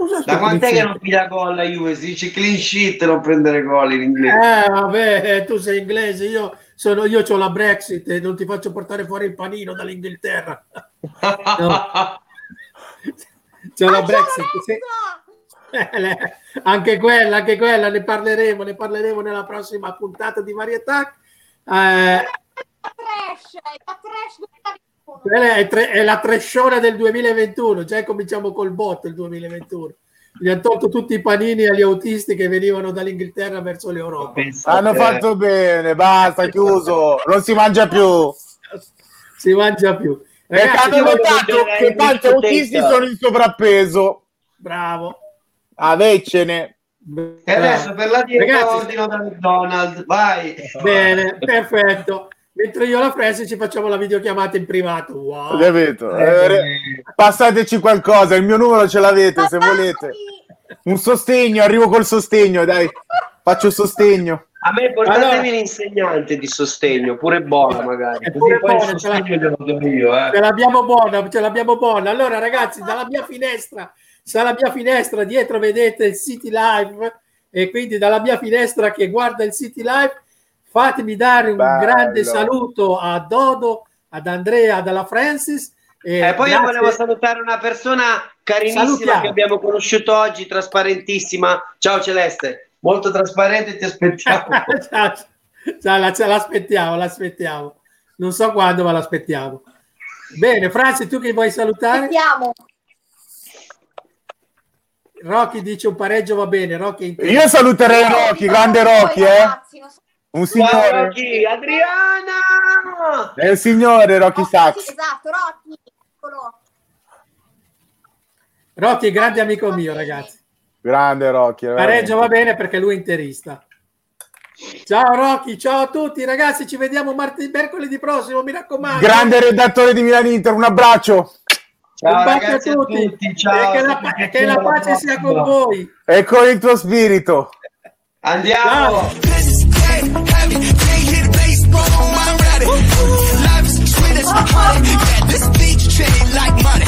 Scusa, Da quant'è che non piglia gol la Juve? Si dice clean sheet non prendere gol in inglese. Eh, vabbè, tu sei inglese, io sono io ho la Brexit e non ti faccio portare fuori il panino dall'Inghilterra. No. C'ho la Ah, Brexit. Sì. Eh, anche quella, anche quella, ne parleremo, ne parleremo nella prossima puntata di Varietà. Eh, La trash, la trash 2021. quella è, tre- è la tresciona del 2021, già cominciamo col botto il 2021. Gli hanno tolto tutti i panini agli autisti che venivano dall'Inghilterra verso l'Europa. Pensa a Hanno fatto bene, basta, chiuso. Non si mangia più. Si mangia più. Perché Ragazzi, hanno io voglio notato che tanti autisti sono in sovrappeso. Bravo. Avecene. E adesso per la dieta Ragazzi, ordino da McDonald's, vai. Bene, perfetto. Mentre io la Franci ci facciamo la videochiamata in privato. Wow. Capito? Eh, Eh, Passateci qualcosa, il mio numero ce l'avete se volete. Un sostegno, arrivo col sostegno, dai. Faccio sostegno. A me portatemi Allora- l'insegnante di sostegno, pure buona magari. Pure buona, ce io, eh. Ce l'abbiamo buona, ce l'abbiamo buona. Allora, ragazzi, dalla mia finestra, dalla mia finestra dietro vedete il City Live e quindi dalla mia finestra che guarda il City Live, fatemi dare un Bello. grande saluto a Dodo, ad Andrea, alla Francis. E Eh, poi io grazie- volevo salutare una persona carinissima Salutiamo. che abbiamo conosciuto oggi, trasparentissima. Ciao Celeste, molto trasparente, ti aspettiamo. Ciao, ciao, la- ce l'aspettiamo, l'aspettiamo. Non so quando, ma l'aspettiamo. Bene, Franci, tu che vuoi salutare? Aspettiamo. Rocky dice un pareggio va bene. Rocky Io saluterei Rocky, grande Rocky, eh. ragazzi, non so- Un Ciao signore. Rocky, Adriana! È un signore Rocky Sì, Sachs. esatto, Rocky. eccolo. Rocky è grande amico mio, ragazzi. Grande Rocky. Pareggio va bene perché lui è interista. Ciao Rocky, ciao a tutti ragazzi, ci vediamo martedì, mercoledì prossimo, mi raccomando. Grande redattore di Milan Inter, un abbraccio. Ciao Un bacio ragazzi a tutti, ciao. e che la, e che la pace sia con voi. E con il tuo spirito. Andiamo! Ciao. This is dead heavy. Can't hit baseball. I'm ready. Life is sweet as honey. Yeah, this beach chain like money.